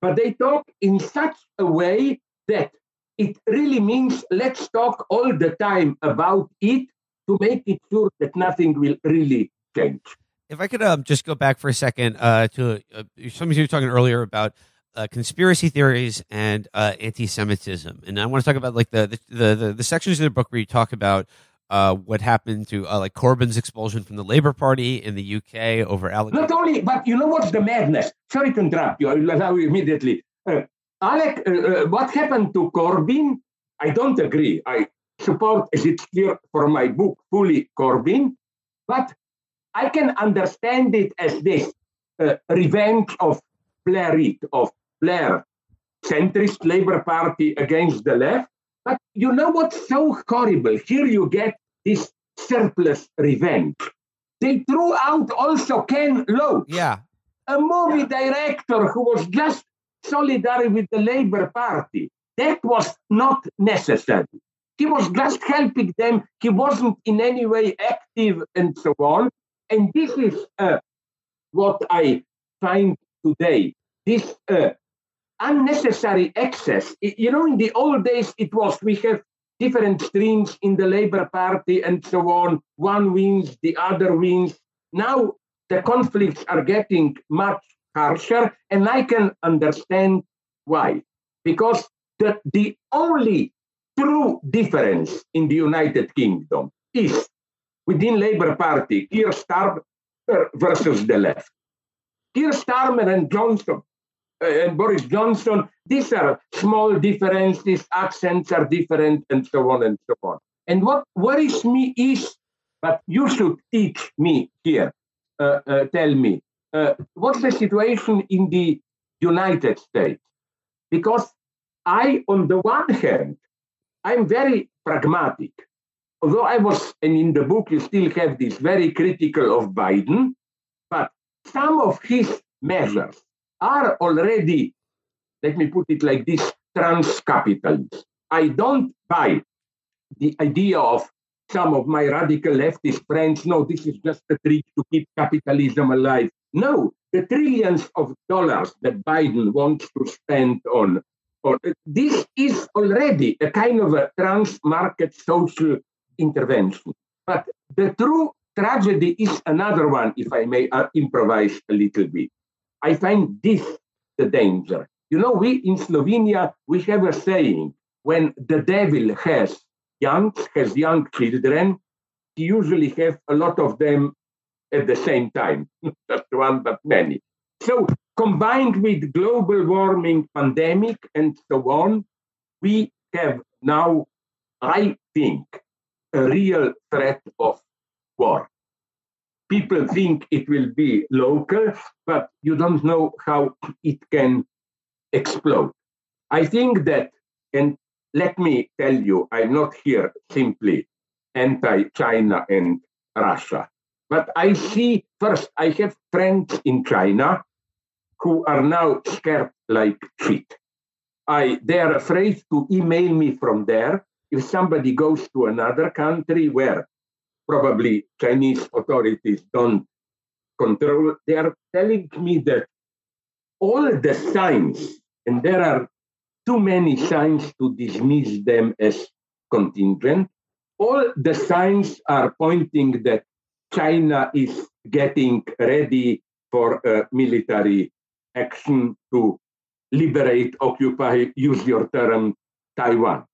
but they talk in such a way that it really means let's talk all the time about it to make it sure that nothing will really change. If I could um, just go back for a second uh, to uh, something you were talking earlier about uh, conspiracy theories and uh, anti-Semitism, and I want to talk about like the the, the the sections of the book where you talk about uh, what happened to uh, like Corbyn's expulsion from the Labour Party in the UK over Alec. Not only, but you know what's the madness? Sorry to interrupt you. I will allow you immediately. Uh, Alec, uh, what happened to Corbyn? I don't agree. I support, as it's clear for my book, fully Corbyn, but I can understand it as this revenge of Blairite, of Blair, centrist Labour Party against the left. But you know what's so horrible? Here you get this surplus revenge. They threw out also Ken Loach, Yeah, a movie director who was just solidary with the Labour Party. That was not necessary. He was just helping them. He wasn't in any way active and so on. And this is uh, what I find today. This uh, unnecessary excess. You know, in the old days, it was we have different streams in the Labour Party and so on. One wins, the other wins. Now the conflicts are getting much harsher, and I can understand why. Because the, the only true difference in the United Kingdom is within Labour Party, Keir Starmer versus the left. Keir Starmer and Johnson uh, and Boris Johnson, these are small differences, accents are different, and so on and so on. And what worries me is, but you should teach me here, uh, uh, tell me, uh, what's the situation in the United States? Because I, on the one hand, I'm very pragmatic. Although I was, and in the book you still have this very critical of Biden, some of his measures are already, let me put it like this, trans-capitalist. I don't buy the idea of some of my radical leftist friends, no, this is just a trick to keep capitalism alive. No, the trillions of dollars that Biden wants to spend on, or this is already a kind of a trans market social intervention. But the true tragedy is another one, if I may uh, improvise a little bit. I find this the danger. You know, we in Slovenia, we have a saying when the devil has young, has young children, he usually has a lot of them at the same time, not just one, but many. So combined with global warming, pandemic, and so on, we have now, I think, a real threat of war. People think it will be local, but you don't know how it can explode. I think that, and let me tell you, I'm not here simply anti China and Russia, but I see first, I have friends in China who are now scared like shit. I, they are afraid to email me from there if somebody goes to another country where probably Chinese authorities don't control, they are telling me that all the signs, and there are too many signs to dismiss them as contingent, all the signs are pointing that China is getting ready for a military action to liberate, occupy, use your term, Taiwan.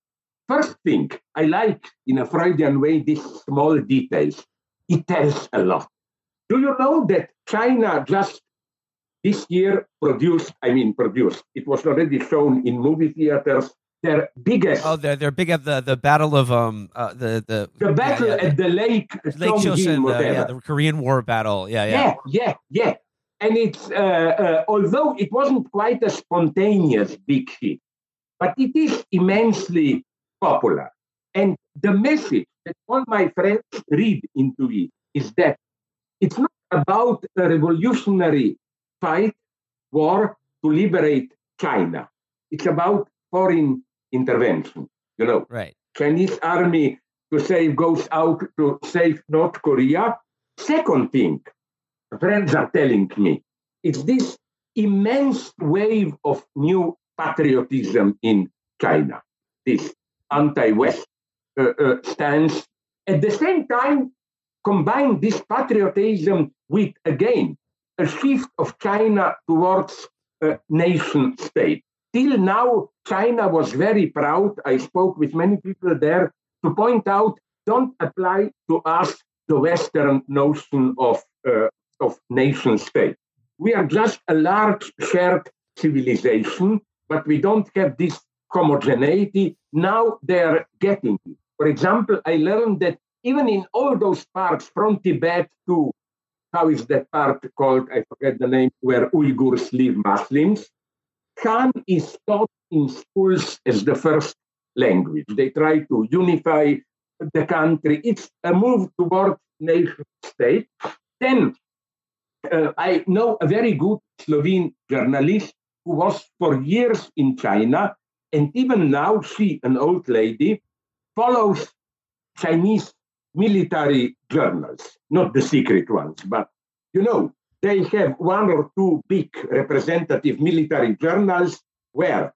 First thing, I like in a Freudian way these small details. It tells a lot. Do you know that China just this year produced, I mean, produced, it was already shown in movie theaters, their biggest. Oh, they're, they're big at the, the battle of um uh, the the the battle yeah, yeah, at the lake, Lake Chosin, uh, yeah, the Korean War battle. Yeah, yeah, yeah, yeah. yeah. And it's uh, uh, although it wasn't quite a spontaneous big hit, but it is immensely popular. And the message that all my friends read into it is that it's not about a revolutionary fight, war to liberate China. It's about foreign intervention. You know, right? Chinese army to save goes out to save North Korea. Second thing, friends are telling me, it's this immense wave of new patriotism in China. This anti-West uh, uh, stance. At the same time, combine this patriotism with, again, a shift of China towards a nation state. Till now, China was very proud. I spoke with many people there to point out don't apply to us the Western notion of, uh, of nation state. We are just a large shared civilization, but we don't have this homogeneity. Now they're getting it. For example, I learned that even in all those parts from Tibet to how is that part called? I forget the name, where Uyghurs live, Muslims. Han is taught in schools as the first language. They try to unify the country. It's a move toward nation state. Then uh, I know a very good Slovene journalist who was for years in China and even now, she, an old lady, follows Chinese military journals, not the secret ones, but you know, they have one or two big representative military journals where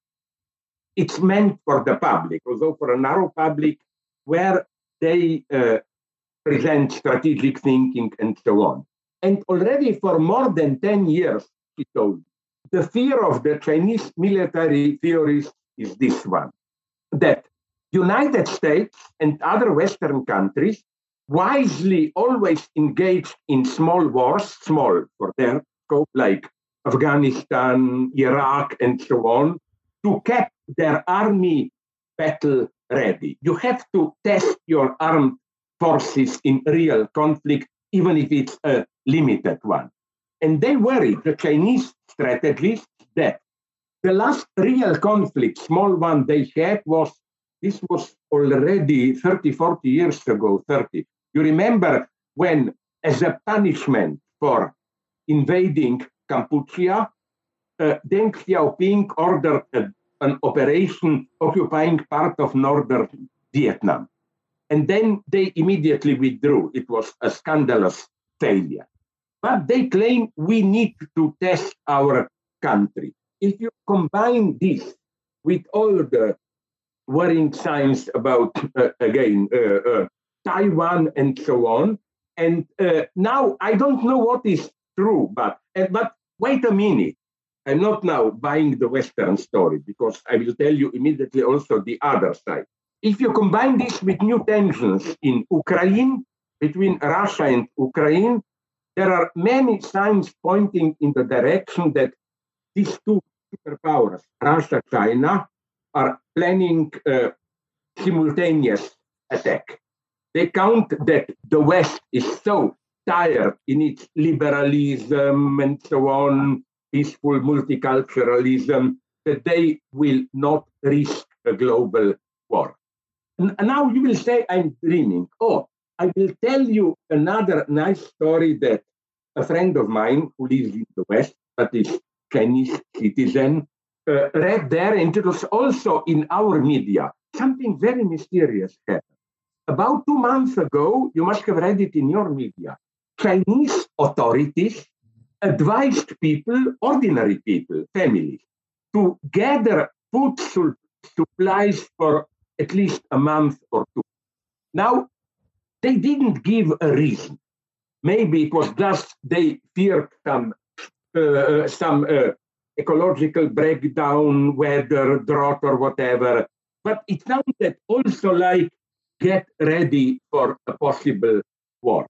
it's meant for the public, although for a narrow public, where they uh, present strategic thinking and so on. And already for more than 10 years, he told, the fear of the Chinese military theorists is this one that United States and other Western countries wisely always engaged in small wars, small for their scope, like Afghanistan, Iraq, and so on, to keep their army battle ready. You have to test your armed forces in real conflict, even if it's a limited one. And they worried, the Chinese strategists, that the last real conflict, small one they had was, this was already 30, 40 years ago, 30. You remember when, as a punishment for invading Kampuchea, uh, Deng Xiaoping ordered a, an operation occupying part of northern Vietnam. And then they immediately withdrew. It was a scandalous failure. But they claim we need to test our country if you combine this with all the worrying signs about, uh, again, uh, uh, Taiwan and so on. And uh, now I don't know what is true, but, but wait a minute. I'm not now buying the Western story because I will tell you immediately also the other side. If you combine this with new tensions in Ukraine, between Russia and Ukraine, there are many signs pointing in the direction that these two superpowers, Russia, China, are planning a simultaneous attack. They count that the West is so tired in its liberalism and so on, peaceful multiculturalism, that they will not risk a global war. And now you will say, I'm dreaming. Oh, I will tell you another nice story that a friend of mine who lives in the West, but is Chinese citizen, uh, read there, and it was also in our media. Something very mysterious happened. About two months ago, you must have read it in your media. Chinese authorities advised people, ordinary people, families, to gather food supplies for at least a month or two. Now, they didn't give a reason. Maybe it was just they feared some some uh, ecological breakdown, weather, drought, or whatever. But it sounded also like get ready for a possible war.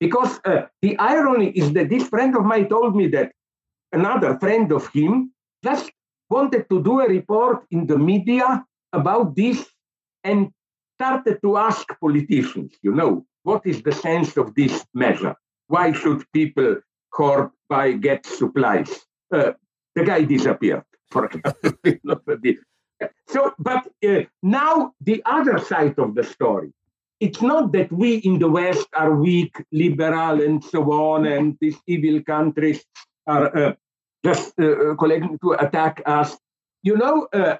Because uh, the irony is that this friend of mine told me that another friend of him just wanted to do a report in the media about this and started to ask politicians, you know, what is the sense of this measure? Why should people hoard, by get supplies? Uh, the guy disappeared, for example. so, but uh, now the other side of the story it's not that we in the West are weak, liberal, and so on, and these evil countries are uh, just uh, collecting to attack us. You know, uh,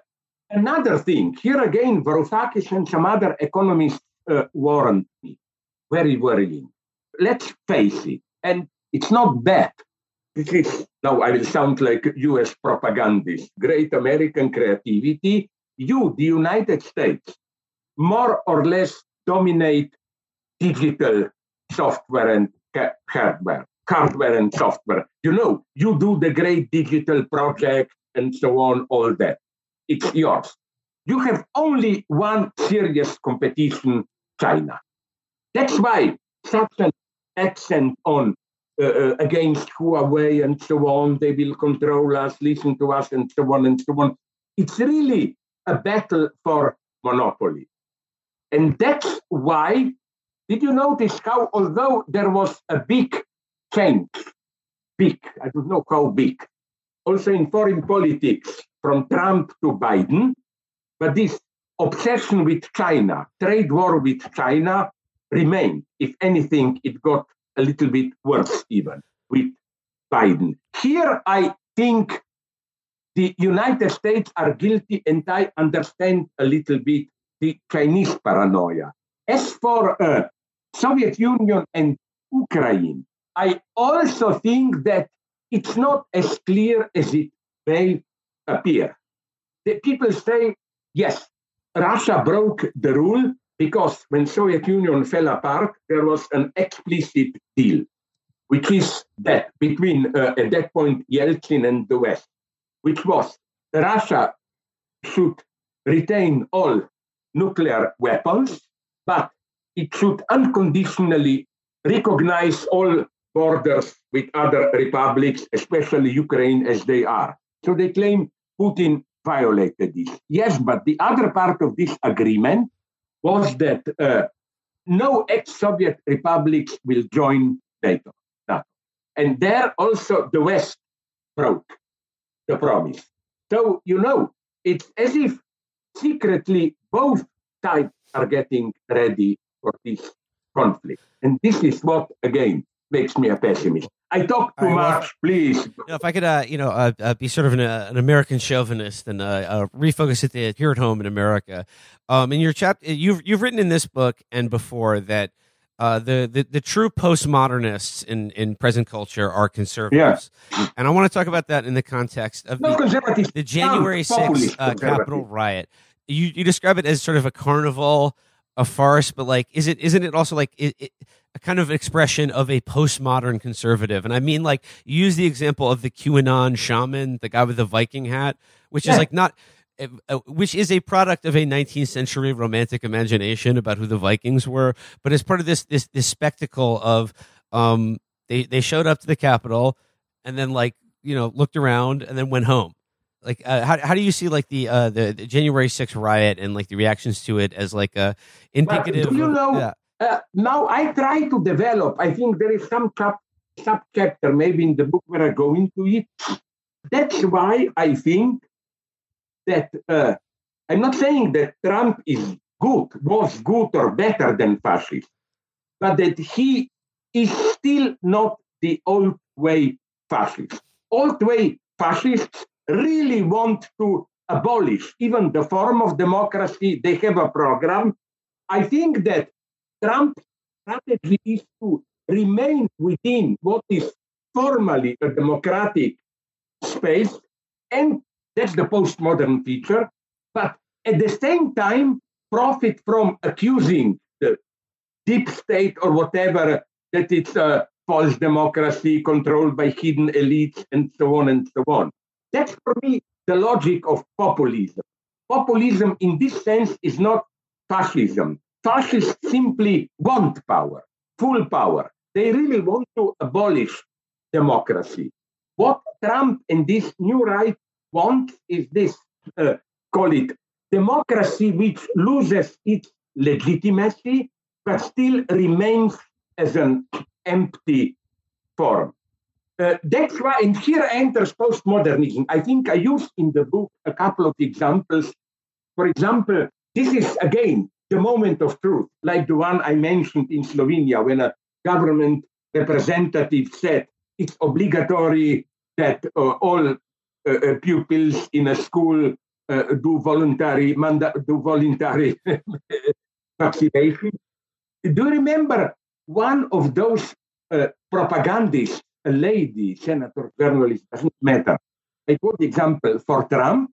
another thing, here again, Varoufakis and some other economists uh, warned me, very worrying. Let's face it, and it's not bad. This is, now I will sound like US propagandist, great American creativity. You, the United States, more or less dominate digital software and hardware, hardware and software. You know, you do the great digital project and so on, all that. It's yours. You have only one serious competition, China. That's why such an accent on uh, uh, against Huawei and so on, they will control us, listen to us, and so on and so on. It's really a battle for monopoly. And that's why, did you notice how, although there was a big change, big, I don't know how big, also in foreign politics from Trump to Biden, but this obsession with China, trade war with China remained. If anything, it got a little bit worse even with Biden. Here, I think the United States are guilty, and I understand a little bit the Chinese paranoia. As for uh, Soviet Union and Ukraine, I also think that it's not as clear as it may appear. The people say, yes, Russia broke the rule because when Soviet Union fell apart, there was an explicit deal, which is that between uh, at that point Yeltsin and the West, which was Russia should retain all nuclear weapons, but it should unconditionally recognize all borders with other republics, especially Ukraine, as they are. So they claim Putin violated this. Yes, but the other part of this agreement was that uh, no ex-Soviet republics will join NATO. NATO. And there also the West broke the promise. So, you know, it's as if secretly both sides are getting ready for this conflict. And this is what, again, makes me a pessimist. I talk too right, much, well, please. You know, if I could, uh, you know, uh, uh, be sort of an, uh, an American chauvinist and uh, uh, refocus it here at home in America. Um, in your chapter, you've you've written in this book and before that uh, the, the the true postmodernists in in present culture are conservatives, and I want to talk about that in the context of No the, the January some 6th uh, Capitol riot. You you describe it as sort of a carnival, a farce, but like, is it isn't it also like it, it, a kind of expression of a postmodern conservative? And I mean, like, use the example of the QAnon shaman, the guy with the Viking hat, which is like not. uh, Which is a product of a 19th century romantic imagination about who the Vikings were, but as part of this this this spectacle of um they they showed up to the Capitol and then like you know looked around and then went home like uh, how, how do you see like the uh the, the january 6th riot and like the reactions to it as like a indicative do you know- yeah. Uh, now I try to develop. I think there is some chap- sub chapter maybe in the book where I go into it. That's why I think that uh, I'm not saying that Trump is good, was good or better than fascist, but that he is still not the old way fascist. Old way fascists really want to abolish even the form of democracy. They have a program. I think that Trump's strategy is to remain within what is formally a democratic space, and that's the postmodern feature, but at the same time, profit from accusing the deep state or whatever that it's a false democracy controlled by hidden elites and so on and so on. That's for me the logic of populism. Populism, in this sense, is not fascism. Fascists simply want power, full power. They really want to abolish democracy. What Trump and this new right want is this uh, call it democracy, which loses its legitimacy but still remains as an empty form. Uh, that's why, and here enters postmodernism. I think I use in the book a couple of examples. For example, this is again the moment of truth, like the one I mentioned in Slovenia when a government representative said it's obligatory that uh, all uh, uh, pupils in a school uh, do voluntary manda- do voluntary vaccination. Do you remember one of those uh, propagandists, lady, senator, journalist, doesn't matter. I quote example for Trump,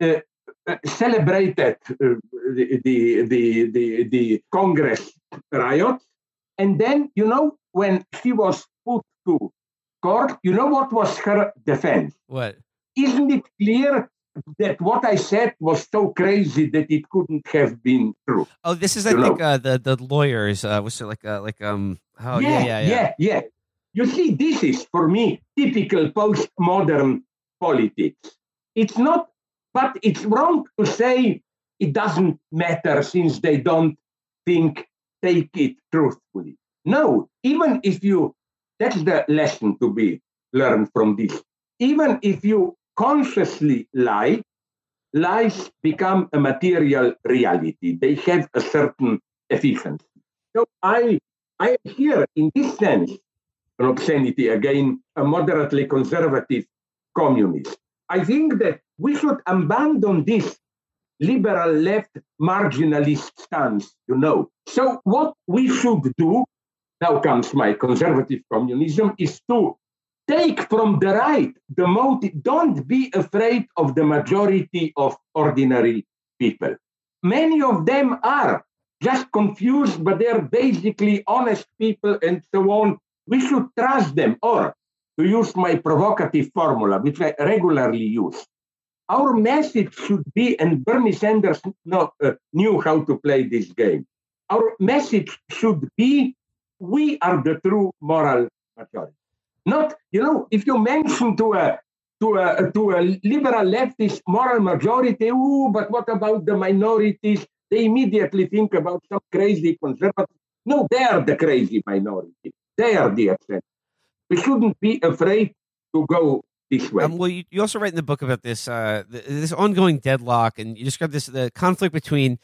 uh, uh, celebrated uh, the, the, the, the, the Congress riot. And then, you know, when she was put to court, you know what was her defense? what Isn't it clear that what I said was so crazy that it couldn't have been true? oh this is i You think uh the the lawyers uh was it like uh like um oh yeah yeah yeah, yeah, yeah. You see, this is for me typical postmodern politics. It's not, but it's wrong to say it doesn't matter since they don't think take it truthfully. No, even if you, that's the lesson to be learned from this. Even if you consciously lie, lies become a material reality. They have a certain efficiency. So I, I am here in this sense an obscenity again, a moderately conservative communist. I think that we should abandon this liberal left marginalist stance, you know. So what we should do, now comes my conservative communism, is to take from the right the motive. Don't be afraid of the majority of ordinary people. Many of them are just confused, but they're basically honest people and so on. We should trust them. Or, to use my provocative formula, which I regularly use, our message should be, and Bernie Sanders not, uh, knew how to play this game. Our message should be, we are the true moral majority. Not, you know, if you mention to a to a to a liberal leftist moral majority, ooh, but what about the minorities? They immediately think about some crazy conservative. No, they are the crazy minority. They are the exception. We shouldn't be afraid to go this way. Um, well, you, you also write in the book about this uh, this ongoing deadlock, and you describe this the conflict between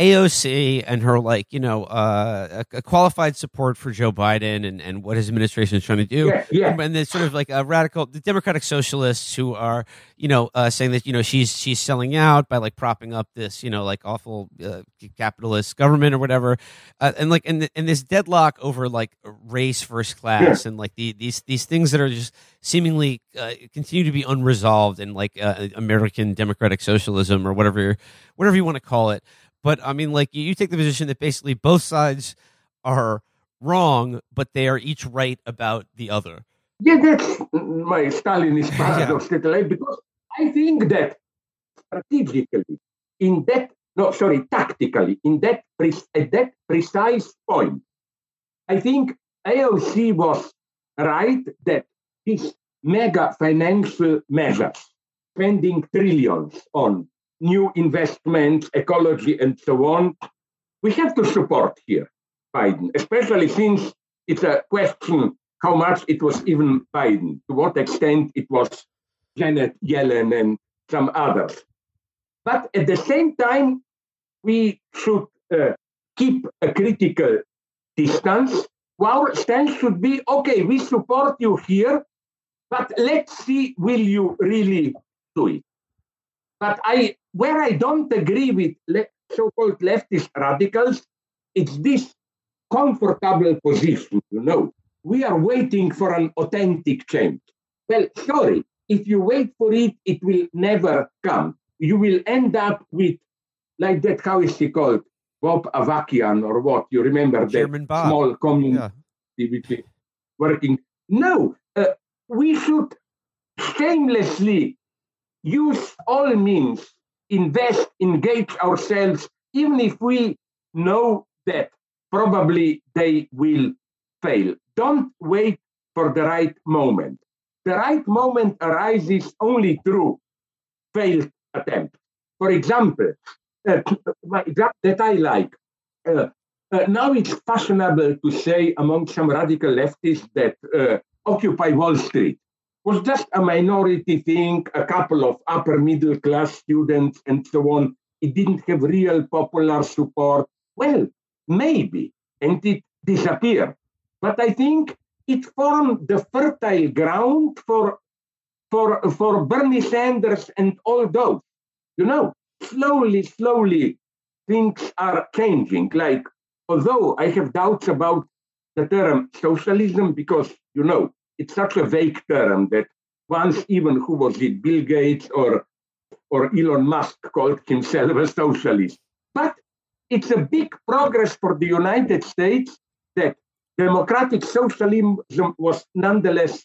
AOC and her like you know uh, a, a qualified support for Joe Biden and, and what his administration is trying to do, Yeah, yeah. and then sort of like a radical the Democratic socialists who are you know uh, saying that you know she's she's selling out by like propping up this you know like awful uh, capitalist government or whatever, uh, and like and and this deadlock over like race versus class and like the these these things that are just seemingly uh, continue to be unresolved in like uh, American democratic socialism or whatever whatever you want to call it. But I mean, like you, take the position that basically both sides are wrong, but they are each right about the other. Yeah, that's my Stalinist paradox that I because I think that strategically, in that no, sorry, tactically, in that pre- at that precise point, I think AOC was right that these mega financial measures, spending trillions on new investments, ecology, and so on, we have to support here Biden, especially since it's a question how much it was even Biden, to what extent it was Janet Yellen and some others. But at the same time, we should uh, keep a critical distance. Our stance should be okay, we support you here, but let's see, will you really do it? But I, where I don't agree with le- so-called leftist radicals, it's this comfortable position, you know. We are waiting for an authentic change. Well, sorry, if you wait for it, it will never come. You will end up with, like that, how is he called? Bob Avakian or what? You remember that Bob. small community Yeah. working? No, uh, we should shamelessly use all means, invest, engage ourselves, even if we know that probably they will fail. Don't wait for the right moment. The right moment arises only through failed attempt. For example, uh, my that I like. Uh, uh, now it's fashionable to say among some radical leftists that uh, Occupy Wall Street was just a minority thing, a couple of upper middle class students and so on. It didn't have real popular support. Well, maybe, and it disappeared. But I think it formed the fertile ground for, for, for Bernie Sanders and all those. You know, slowly, slowly, things are changing. Like, although I have doubts about the term socialism, because, you know, it's such a vague term that once even who was it, Bill Gates or or Elon Musk called himself a socialist. But it's a big progress for the United States that democratic socialism was nonetheless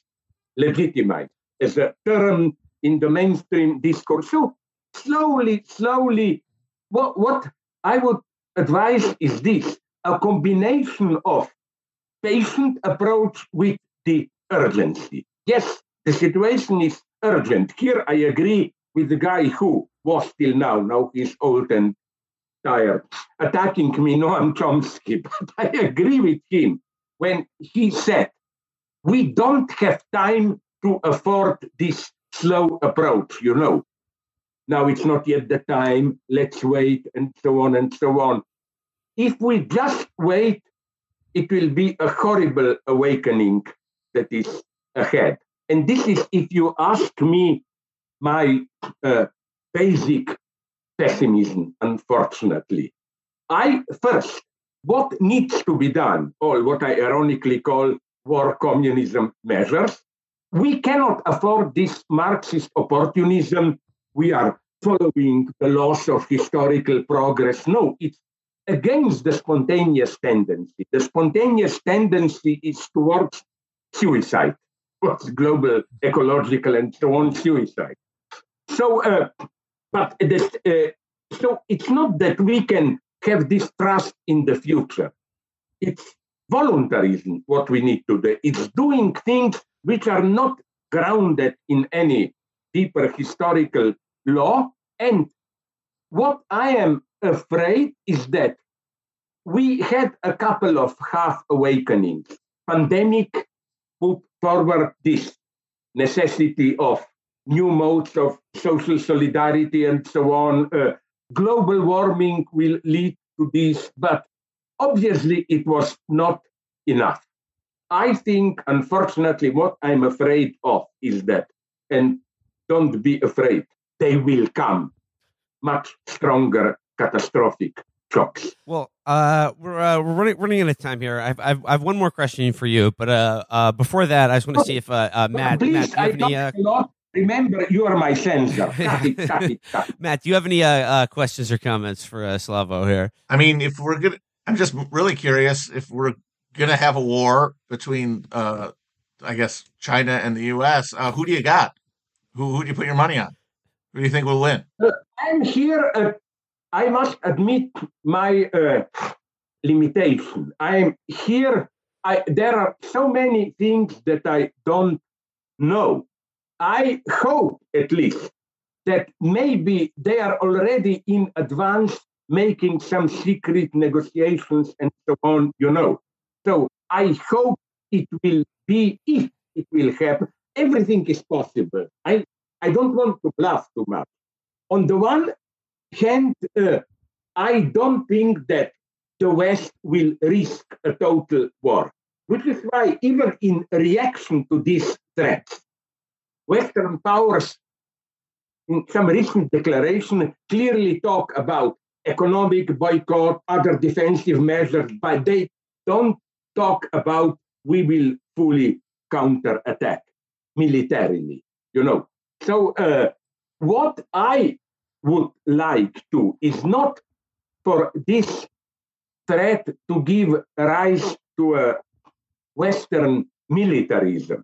legitimized as a term in the mainstream discourse. So slowly, slowly, what, what I would advise is this a combination of patient approach with the urgency. Yes, the situation is urgent. Here I agree with the guy who was till now, now he's old and tired, attacking me, Noam Chomsky, but I agree with him when he said, we don't have time to afford this slow approach, you know. Now it's not yet the time, let's wait, and so on and so on. If we just wait, it will be a horrible awakening that is ahead. And this is, if you ask me, my uh, basic pessimism, unfortunately. I first, what needs to be done, or what I ironically call war communism measures, we cannot afford this Marxist opportunism. We are following the laws of historical progress. No, it's against the spontaneous tendency. The spontaneous tendency is towards suicide, towards global ecological and so on suicide. So, uh, but uh, so it's not that we can have this trust in the future. It's voluntarism what we need to do. It's doing things which are not grounded in any deeper historical law. And what I am afraid is that we had a couple of half awakenings. Pandemic put forward this necessity of new modes of social solidarity and so on. Uh, global warming will lead to this, but obviously it was not enough. I think, unfortunately, what I'm afraid of is that, and don't be afraid, they will come much stronger catastrophic shocks. Well, uh, we're uh, we're running running out of time here. I've, I've I've one more question for you, but uh, uh before that, I just want to see if uh, uh Matt, Please, Matt, do you I have any, uh, talk. Remember, you are my censor. Cut it, cut it, cut it. Matt, do you have any uh, uh questions or comments for uh, Slavoj here? I mean, if we're gonna, I'm just really curious if we're gonna have a war between, uh, I guess, China and the U.S. Uh, who do you got? Who who do you put your money on? Who do you think will win? I'm here. I must admit my uh, limitation. I'm here. I, there are so many things that I don't know. I hope, at least, that maybe they are already in advance making some secret negotiations and so on, you know. So I hope it will be, if it will happen, everything is possible. I, I don't want to bluff too much. On the one hand, uh, I don't think that the West will risk a total war, which is why, even in reaction to these threats, Western powers, in some recent declaration, clearly talk about economic boycott, other defensive measures, but they don't talk about we will fully counterattack militarily, you know. So uh, what I would like to is not for this threat to give rise to a Western militarism.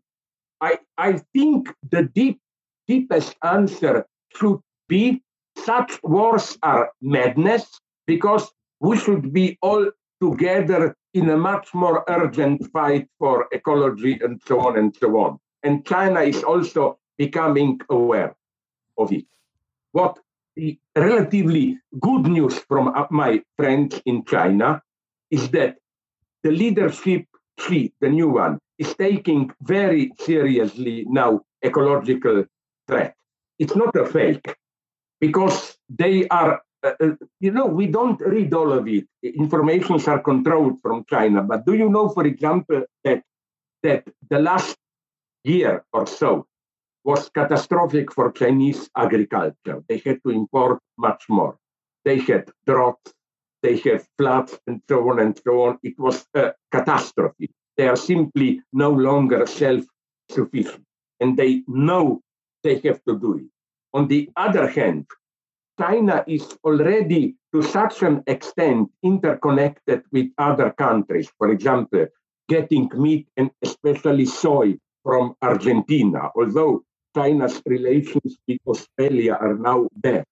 I, I think the deep, deepest answer should be such wars are madness because we should be all together in a much more urgent fight for ecology and so on and so on. And China is also becoming aware of it. What relatively good news from uh, my friends in China is that the leadership Xi, the new one, is taking very seriously now ecological threat. It's not a fake because they are, uh, uh, you know, we don't read all of it. Informations are controlled from China. But do you know, for example, that that the last year or so was catastrophic for Chinese agriculture. They had to import much more. They had droughts, they had floods, and so on and so on. It was a catastrophe. They are simply no longer self sufficient, and they know they have to do it. On the other hand, China is already to such an extent interconnected with other countries. For example, getting meat and especially soy from Argentina, although China's relations with Australia are now bad.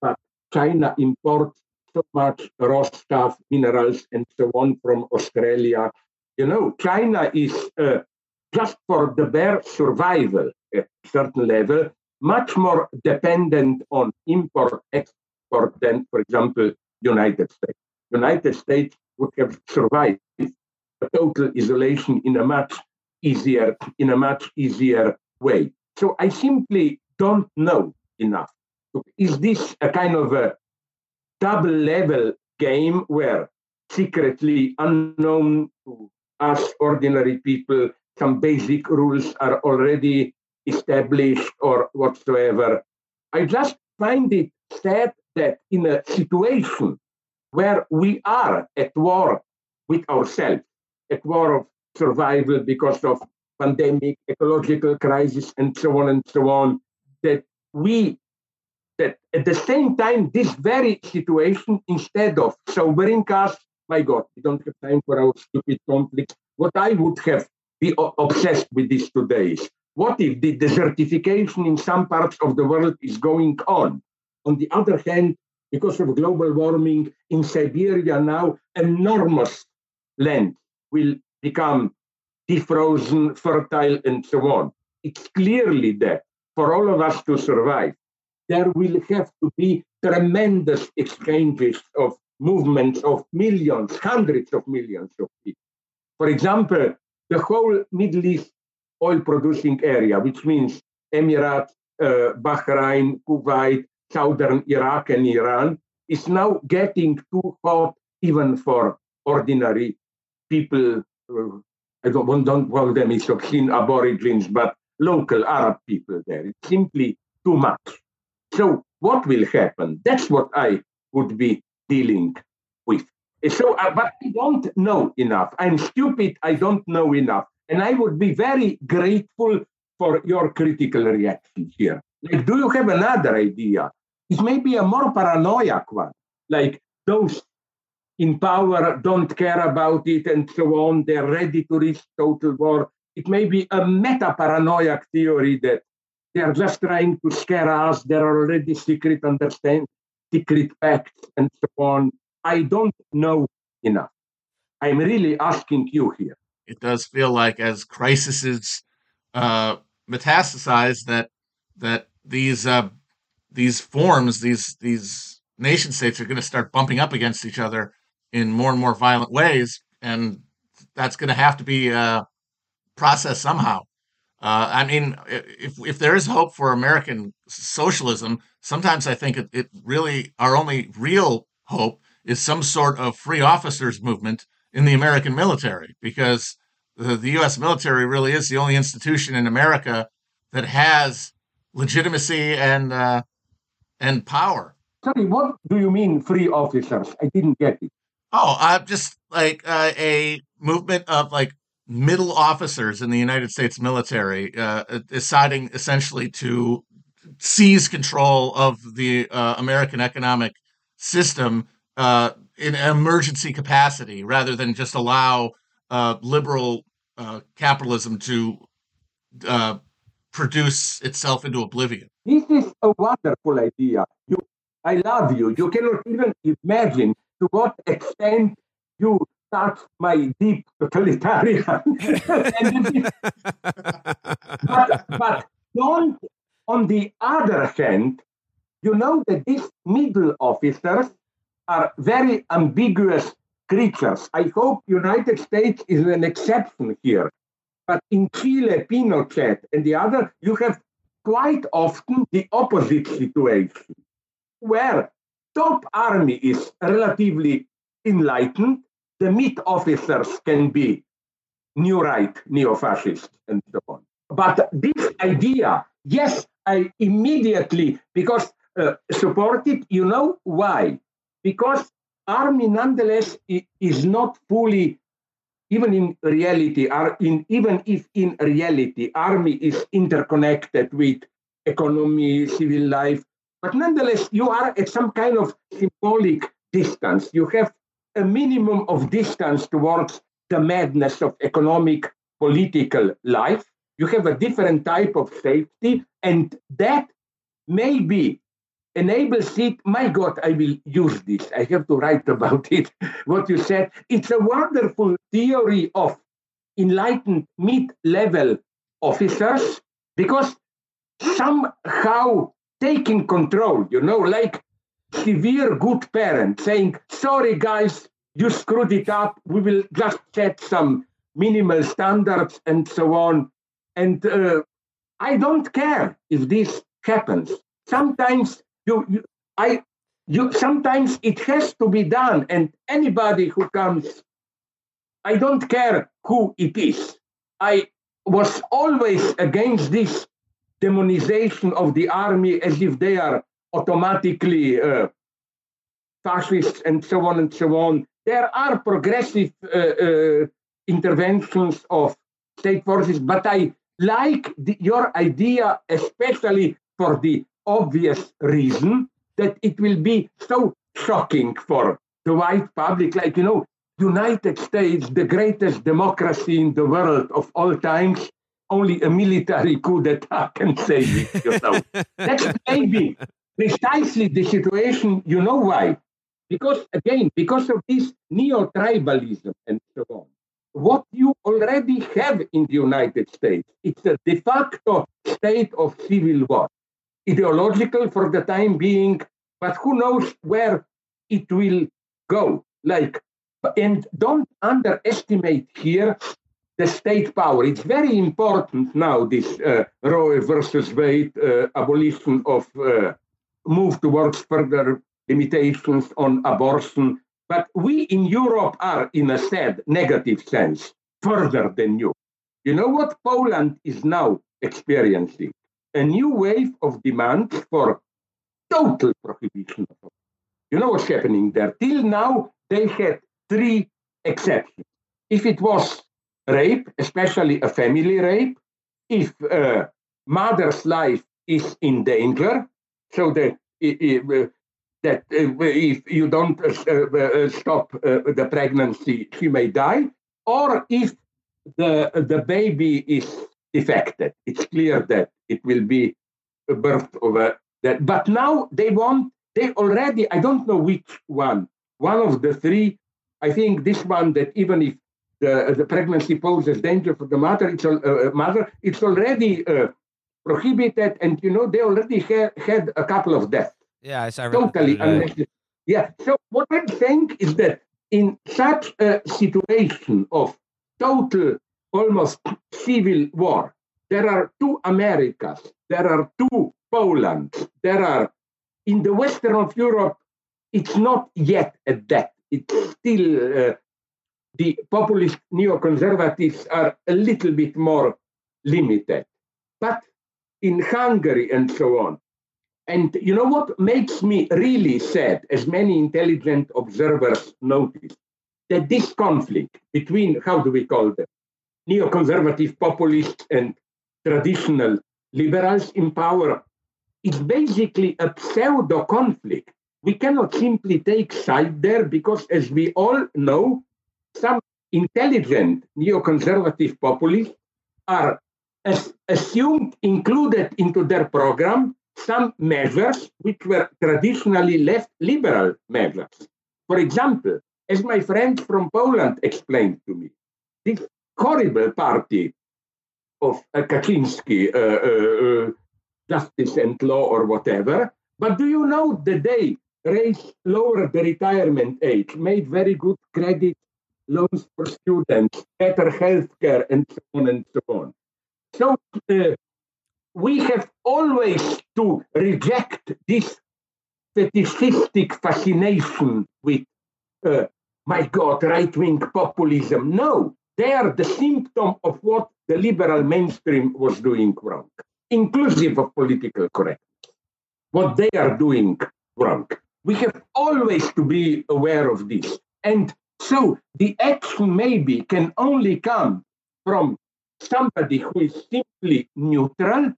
But China imports so much raw stuff, minerals, and so on from Australia. You know, China is uh, just for the bare survival at a certain level, much more dependent on import export than, for example, United States. United States would have survived total isolation in a much easier in a much easier way. So I simply don't know enough. Is this a kind of a double level game where secretly unknown to us ordinary people, some basic rules are already established or whatsoever? I just find it sad that in a situation where we are at war with ourselves, at war of survival because of pandemic, ecological crisis, and so on and so on, that we, that at the same time, this very situation, instead of sobering us, my God, we don't have time for our stupid conflicts. What I would have be obsessed with this today is what if the desertification in some parts of the world is going on? On the other hand, because of global warming in Siberia now, enormous land will become defrozen, fertile, and so on. It's clearly that for all of us to survive, there will have to be tremendous exchanges of movements of millions, hundreds of millions of people. For example, the whole Middle East oil producing area, which means Emirates, uh, Bahrain, Kuwait, southern Iraq, and Iran, is now getting too hot even for ordinary people. Uh, I don't, call them Isoxin aborigines, but local Arab people there. It's simply too much. So what will happen? That's what I would be dealing with. So, uh, but I don't know enough. I'm stupid. I don't know enough. And I would be very grateful for your critical reaction here. Like, do you have another idea? It may be a more paranoiac one. Like those in power don't care about it and so on. They're ready to risk total war. It may be a meta paranoiac theory that they're just trying to scare us. There are already secret understand, secret pacts and so on. I don't know enough. I'm really asking you here. It does feel like as crises uh, metastasize that that these uh, these forms, these these nation states are going to start bumping up against each other in more and more violent ways, and that's going to have to be uh, processed somehow. Uh, I mean, if if there is hope for American socialism, sometimes I think it, it really our only real hope is some sort of free officers movement in the American military, because the, the U.S. military really is the only institution in America that has legitimacy and uh, and power. Sorry, what do you mean free officers? I didn't get it. Oh, I'm just like uh, a movement of like middle officers in the United States military uh, deciding essentially to seize control of the uh, American economic system uh, in emergency capacity rather than just allow uh, liberal uh, capitalism to uh, produce itself into oblivion. This is a wonderful idea. You, I love you. You cannot even imagine to what extent you touch my deep totalitarian. but, but don't, on the other hand, you know that these middle officers are very ambiguous creatures. I hope United States is an exception here. But in Chile, Pinochet, and the other, you have quite often the opposite situation, where top army is relatively enlightened, the mid officers can be new right, neo fascist, and so on. But this idea, yes, I immediately, because uh, you know why? Because army nonetheless is not fully even in reality are in even if in reality army is interconnected with economy civil life but nonetheless you are at some kind of symbolic distance you have a minimum of distance towards the madness of economic political life you have a different type of safety and that maybe enables it. My God, I will use this. I have to write about it. What you said. It's a wonderful theory of enlightened mid level officers because somehow taking control, you know, like severe good parent saying, sorry, guys, you screwed it up. We will just set some minimal standards and so on. And uh, I don't care if this happens. Sometimes you, you I you sometimes it has to be done, and anybody who comes, I don't care who it is. I was always against this demonization of the army as if they are automatically uh, fascists and so on and so on. There are progressive uh, uh, interventions of state forces, but I like the, your idea, especially for the obvious reason that it will be so shocking for the white public. Like, you know, United States, the greatest democracy in the world of all times, only a military coup d'etat can save it, you know. That's maybe precisely the situation. You know why? Because, again, because of this neo-tribalism and so on. What you already have in the United States, it's a de facto state of civil war ideological for the time being, but who knows where it will go. Like, and don't underestimate here the state power. It's very important now, this uh, Roe versus Wade uh, abolition of uh, move towards further limitations on abortion. But we in Europe are, in a sad, negative sense, further than you. You know what Poland is now experiencing? A new wave of demand for total prohibition. You know what's happening there? Till now, they had three exceptions. If it was rape, especially a family rape, if a mother's life is in danger, so that uh, that uh, if you don't uh, stop the pregnancy, she may die, or if the the baby is defected, it's clear that it will be a birth of a that. But now they want they already I don't know which one one of the three. I think this one that even if the, the pregnancy poses danger for the mother, it's, uh, mother, it's already uh, prohibited, and you know they already ha- had a couple of deaths. Yeah, I totally unnecessary. Yeah. So what I'm saying is that in such a situation of total, almost civil war, there are two Americas, there are two Poland, there are in the western of Europe. It's not yet at that. It's still uh, the populist neoconservatives are a little bit more limited. But in Hungary and so on, and you know what makes me really sad, as many intelligent observers notice, that this conflict between, how do we call them, neoconservative populists and traditional liberals in power is basically a pseudo conflict. We cannot simply take side there because, as we all know, intelligent neoconservative populists are as assumed included into their program some measures which were traditionally left liberal measures. For example, as my friend from Poland explained to me, this horrible party of uh, Kaczynski, uh, uh, uh, justice and law or whatever, but do you know that they raised, lowered the retirement age, made very good credit loans for students, better healthcare, and so on and so on. So uh, we have always to reject this fetishistic fascination with, uh, my God, right wing populism. No, they are the symptom of what the liberal mainstream was doing wrong, inclusive of political correctness. What they are doing wrong. We have always to be aware of this. And so the action maybe can only come from somebody who is simply neutral,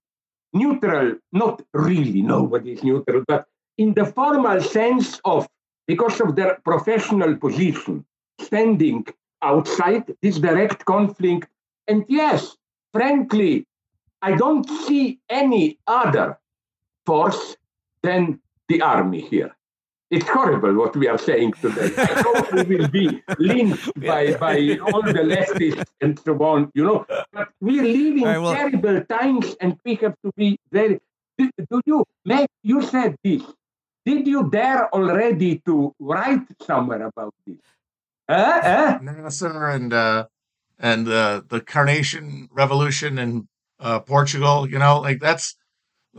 neutral, not really nobody is neutral, but in the formal sense of because of their professional position, standing outside this direct conflict. And yes, frankly, I don't see any other force than the army here. It's horrible what we are saying today. I hope we will be linked by, by all the leftists and so on, you know. But we're living right, well, terrible times and we have to be very. Do, do you, Meg, you said this. Did you dare already to write somewhere about this? Uh, uh? Nasser and uh, and uh, the Carnation Revolution in uh, Portugal, you know, like that's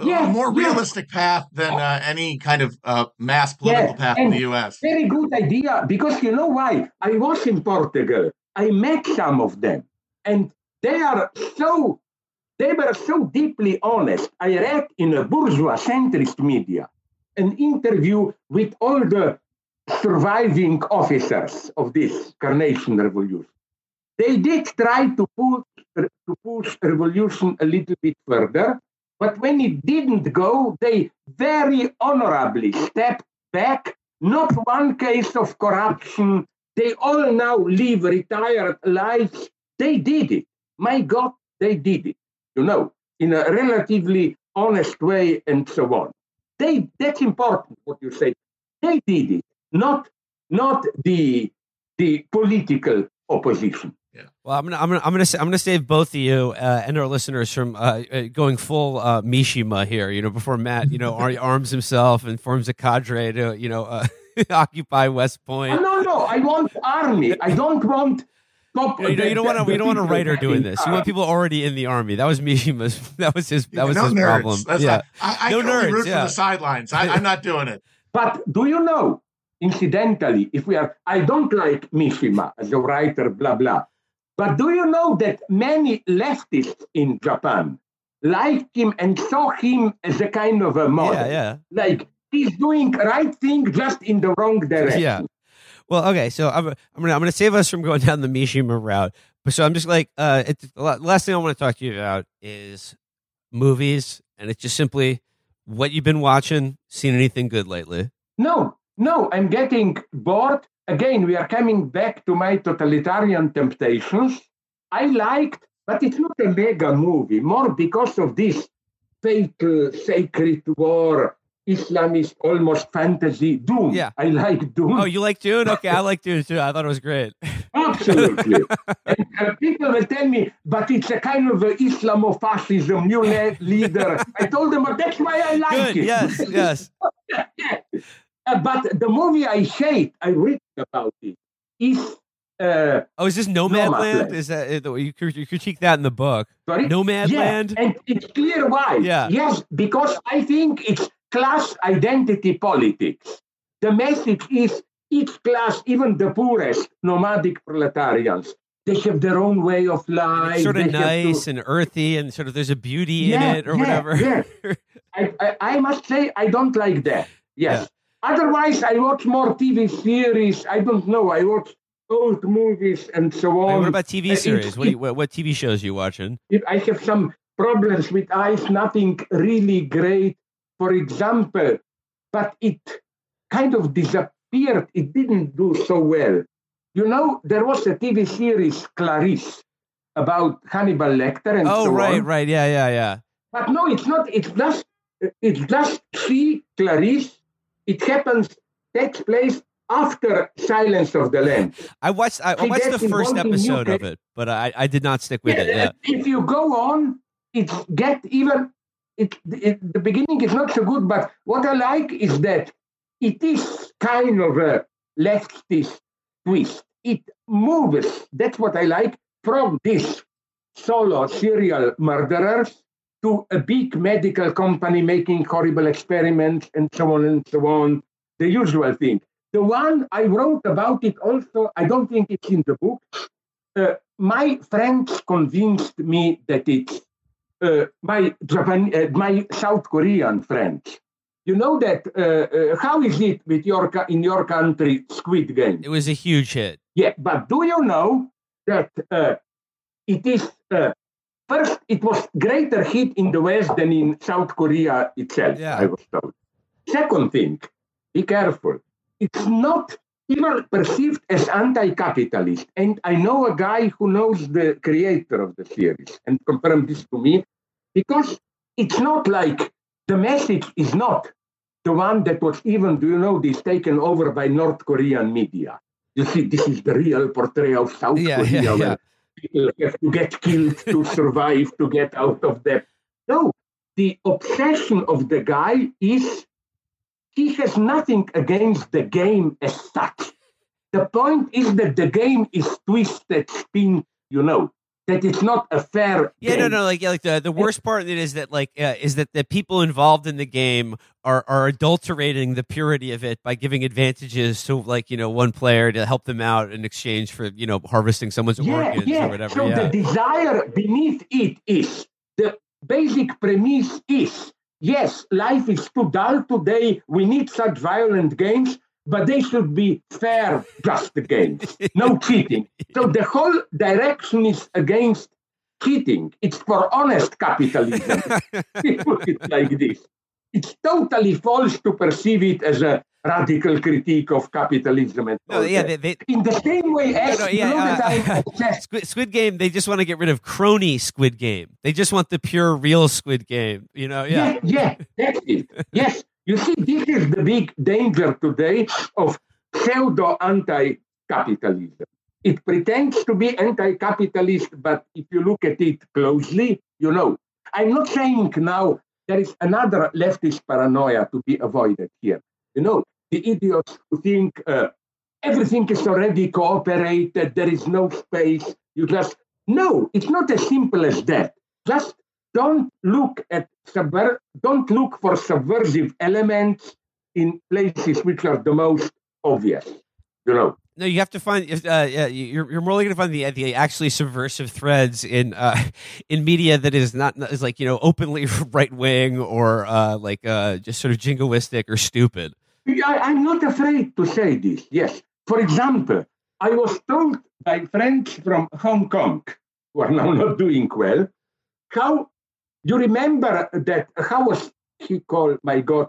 yes, a more realistic yes. path than uh, any kind of uh, mass political yes, path in the U.S. Very good idea because you know why? I was in Portugal. I met some of them, and they are so they were so deeply honest. I read in a bourgeois centrist media an interview with all the surviving officers of this carnation revolution. They did try to push, to push revolution a little bit further, but when it didn't go, they very honorably stepped back. Not one case of corruption. They all now live retired lives. They did it. My God, they did it. You know, in a relatively honest way and so on. They that's important what you say. They did it, not not the the political opposition. Yeah. Well, I'm gonna I'm gonna I'm gonna I'm gonna save both of you uh, and our listeners from uh, uh going full uh, Mishima here. You know, before Matt, you know, arms himself and forms a cadre to you know uh, occupy West Point. Oh, no, no, I want army. I don't want. Top, you, know, you don't want to. You don't want a writer doing this. You want people already in the army. That was Mishima's. That was his. That yeah, was no his nerds. problem. That's yeah, not, I, I no nerds. Root yeah. from the sidelines. I, I'm not doing it. But do you know incidentally, if we are, I don't like Mishima as a writer, blah, blah. But do you know that many leftists in Japan liked him and saw him as a kind of a model? Yeah, yeah. Like he's doing right thing just in the wrong direction. Yeah. Well, okay, so I'm, I'm gonna I'm gonna save us from going down the Mishima route. But so I'm just like, uh, it's, the last thing I want to talk to you about is movies, and it's just simply what you've been watching. Seen anything good lately? No, no, I'm getting bored. Again, we are coming back to my totalitarian temptations. I liked, but it's not a mega movie, more because of this fatal sacred war, Islamist almost fantasy, Doom. Yeah. I like Doom. Oh, you like Dune? Okay, I like Dune too. I thought it was great. Absolutely. and uh, people will tell me, but it's a kind of a Islamofascism, new le- leader. I told them, but that's why I like Good. it. Yes. Yes. Uh, but the movie I hate, I read about it, is, uh, Oh, is this Nomadland? Nomadland. Is that you, you critique that in the book? sorry? Nomadland? Yeah, and it's clear why. Yeah. Yes, because I think it's class identity politics. The message is each class, even the poorest nomadic proletarians, they have their own way of life. It's sort of they have to- nice and earthy, and sort of there's a beauty Yeah, in it or yeah, whatever. yeah. I, I, I must say I don't like that. Yes. Otherwise, I watch more TV series. I don't know. I watch old movies and so Wait, on. what about Uh, TV it- series? What, do it- you, what, what TV shows are you watching? I have some problems with eyes, nothing really great, for example, but it kind of disappeared. It didn't do so well. You know, there was a TV series, Clarice, about Hannibal Lecter and Oh, so right, on. right, yeah, yeah, yeah. But no, it's not. It's just, it's just she, Clarice. It happens, takes place after Silence of the Lambs. I watched I, I watched the first episode of it, but I, I did not stick with it. Yeah. If you go on, it get even. It, it the beginning is not so good, but what I like is that it is kind of a leftist twist. It moves. That's what I like from this solo serial murderers to a big medical company making horrible experiments and so on and so on. The usual thing. The one I wrote about it also, I don't think it's in the book. Uh, my friends convinced me that it's uh, my Japan, uh, my South Korean friends. You know that uh, uh, how is it with your in your country Squid Game? It was a huge hit. Yeah, but do you know that uh, it is uh, first? It was greater hit in the West than in South Korea itself. Yeah. I was told. Second thing, be careful. It's not even perceived as anti-capitalist. And I know a guy who knows the creator of the series and confirmed this to me because it's not like the message is not the one that was even, do you know, this taken over by North Korean media. You see, this is the real portrayal of South Yeah, Korea yeah, yeah. People have to get killed to survive, to get out of that. No, the obsession of the guy is he has nothing against the game as such. The point is that the game is twisted, spin, you know, that it's not a fair Yeah, no, game. no, like yeah, like the, the worst part of it is that like uh, is that the people involved in the game are are adulterating the purity of it by giving advantages to like you know one player to help them out in exchange for you know harvesting someone's yeah, organs yeah. or whatever. So yeah. the desire beneath it is the basic premise is yes, life is too dull today. We need such violent games, but they should be fair, just games, no cheating. So the whole direction is against cheating. It's for honest capitalism. Put it like this. It's totally false to perceive it as a radical critique of capitalism and no, yeah, they, they, in the same way as no, you yeah, uh, Squid, Squid Game. They just want to get rid of crony Squid Game. They just want the pure, real Squid Game. You know, yeah. Yeah, yeah, that's it. Yes, you see, this is the big danger today of pseudo anti capitalism. It pretends to be anti capitalist, but if you look at it closely, you know. I'm not saying now there is another leftist paranoia to be avoided here. You know, the idiots who think uh, everything is already cooperated, there is no space. You just, no, it's not as simple as that. Just don't look at subver- don't look for subversive elements in places which are the most obvious. You know. No, you have to find. Uh, yeah, you're you're more likely to find the the actually subversive threads in uh, in media that is not is like you know openly right wing or uh, like uh, just sort of jingoistic or stupid. I, I'm not afraid to say this. Yes. For example, I was told by friends from Hong Kong, who are now not doing well, how you remember that how was he called? My God,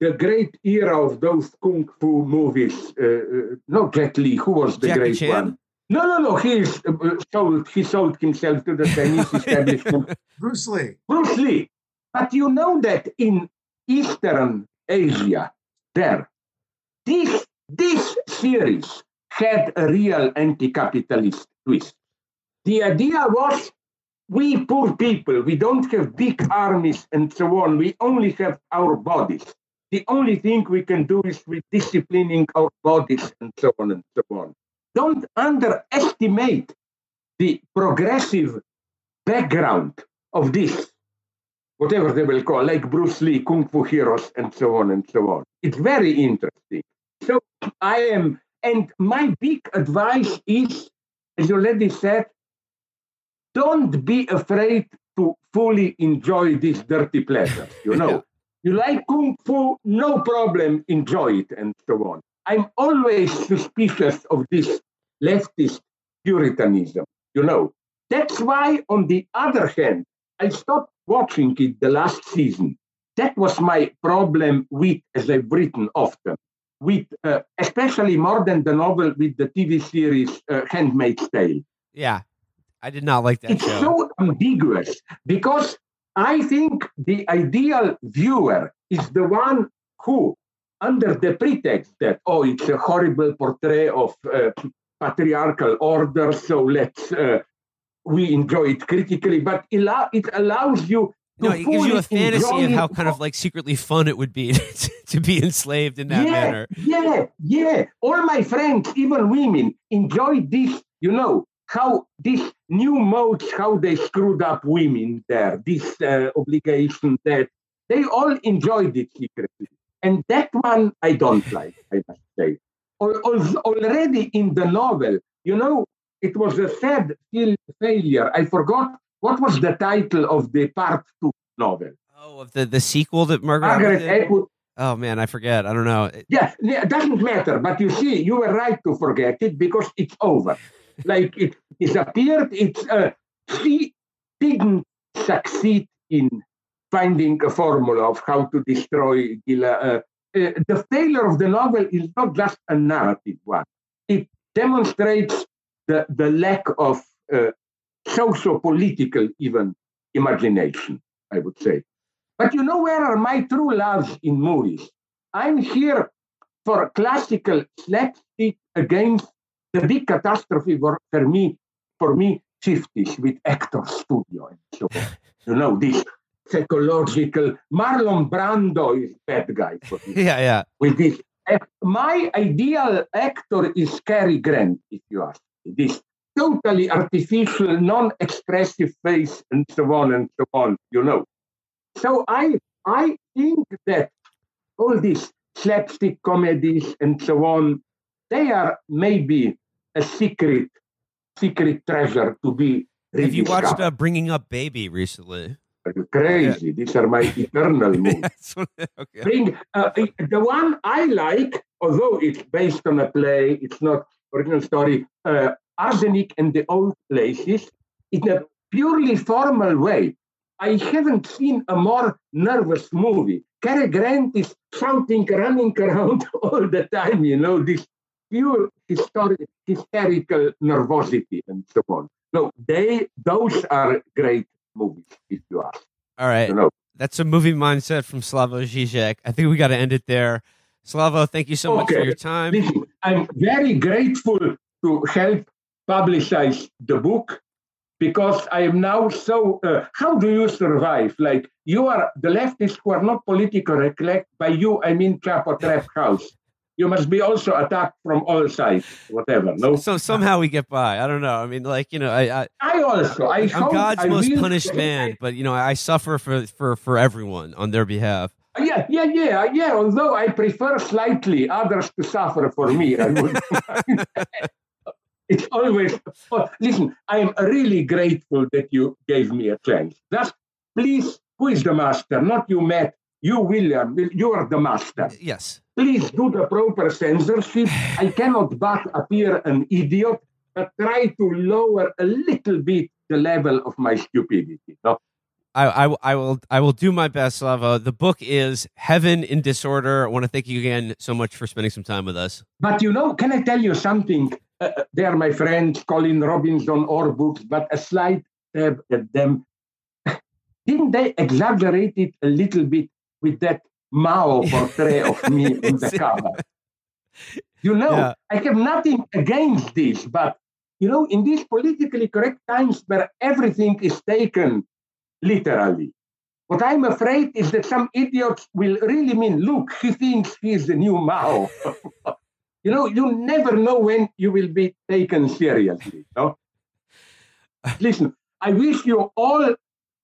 the great era of those kung fu movies. Uh, uh, not Jet Li. Who was the Jackie great Chan? one? No, no, no. He is, uh, sold. He sold himself to the Chinese establishment. Bruce Lee. Bruce Lee. But you know that in Eastern Asia, there, this this series had a real anti-capitalist twist. The idea was we poor people, we don't have big armies and so on. We only have our bodies. The only thing we can do is with disciplining our bodies and so on and so on. Don't underestimate the progressive background of this, whatever they will call, like Bruce Lee, Kung Fu heroes, and so on and so on. It's very interesting. So I am, and my big advice is, as you already said, don't be afraid to fully enjoy this dirty pleasure. You know, you like kung fu, no problem, enjoy it, and so on. I'm always suspicious of this leftist puritanism. You know, that's why, on the other hand, I stopped watching it the last season. That was my problem with, as I've written often, with uh, especially more than the novel with the TV series uh, Handmaid's Tale. Yeah, I did not like that It's show. so ambiguous because I think the ideal viewer is the one who, under the pretext that, oh, it's a horrible portrait of uh, patriarchal order, so let's, uh, we enjoy it critically, but it allow- it allows you to no, it gives you a fantasy of how kind of like secretly fun it would be to be enslaved in that yeah, manner. Yeah, yeah. All my friends, even women, enjoy this, you know, how these new modes, how they screwed up women there, this uh, obligation that they all enjoyed it secretly. And that one I don't like, I must say. Al- al- Already in the novel, you know, it was a sad fil- failure. I forgot what was the title of the part two novel. Oh, of the the sequel that Margaret. Margaret Atwood Oh man, I forget. I don't know. Yeah, yeah, it doesn't matter. But you see, you were right to forget it because it's over. Like it disappeared. It's uh, she didn't succeed in finding a formula of how to destroy Gilead. Uh, uh, the failure of the novel is not just a narrative one. It demonstrates the, the lack of uh, socio-political even imagination, I would say. But you know where are my true loves in movies? I'm here for classical slapstick against the big catastrophe for, for me, for me, 50s with Actor Studio and so on. you know, this psychological Marlon Brando is bad guy for me yeah, yeah. with this. My ideal actor is Cary Grant, if you ask me. This totally artificial, non-expressive face, and so on and so on. You know. So I I think that all these slapstick comedies and so on, they are maybe a secret secret treasure to be. Have you watched uh, Bringing Up Baby recently? Are crazy? These are my eternal movies. Okay. Bring uh, the one I like, although it's based on a play, it's not original story. Uh, Arsenic and the Old Places, in a purely formal way. I haven't seen a more nervous movie. Cary Grant is shouting, running around all the time. You know this pure historic, hysterical nervosity and so on. No, they those are great movies. If you ask, All right. you know. That's a movie mindset from Slavoj Žižek. I think we got to end it there. Slavoj, thank you so much for your time. Listen, I'm very grateful to help publicize the book because I am now so. Uh, how do you survive? Like you are the leftists who are not politically correct. By you, I mean Chapo Trap House. You must be also attacked from all sides, whatever. No, So somehow we get by. I don't know. I mean, like you know, I, I I also. I I'm God's I most will- punished man, but you know, I suffer for for for everyone on their behalf. Uh, yeah, Yeah, yeah, yeah, yeah. Although I prefer slightly others to suffer for me, it's always. Oh, listen, I am really grateful that you gave me a chance. Just please, who is the master? Not you, Matt. You, William. You are the master. Yes. Please do the proper censorship. I cannot but appear an idiot, but try to lower a little bit the level of my stupidity. No? I, I, I will I will do my best, Slavoj. The book is Heaven in Disorder. I want to thank you again so much for spending some time with us. But you know, can I tell you something? Uh, uh they are my friends, Colin Robinson, OR Books, but a slight tab at them. Didn't they exaggerate it a little bit with that Mao portrait of me in the cover? You know, yeah. I have nothing against this, but you know, in these politically correct times where everything is taken literally. What I'm afraid is that some idiots will really mean, look, he thinks he's the new Mao. you know, you never know when you will be taken seriously. No? Listen, I wish you all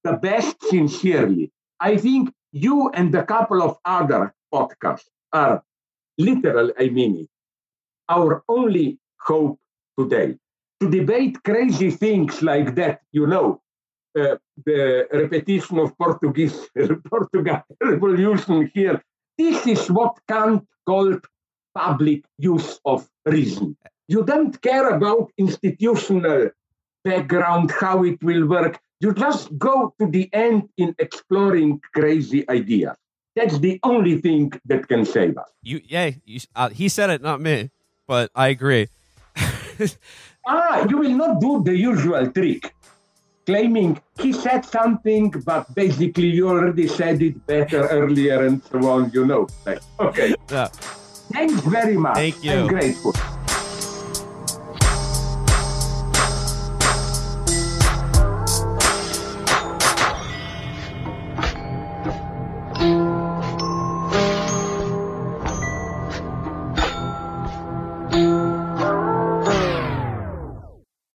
the best sincerely. I think you and a couple of other podcasts are literal, I mean it, our only hope today. To debate crazy things like that, you know, uh, the repetition of Portuguese Portugal revolution here. This is what Kant called public use of reason. You don't care about institutional background, how it will work. You just go to the end in exploring crazy ideas. That's the only thing that can save us. You, yeah, you, uh, he said it, not me, but I agree. ah, you will not do the usual trick claiming he said something, but basically you already said it better earlier and so on, you know. okay. Yeah. Thanks very much. Thank you. I'm grateful.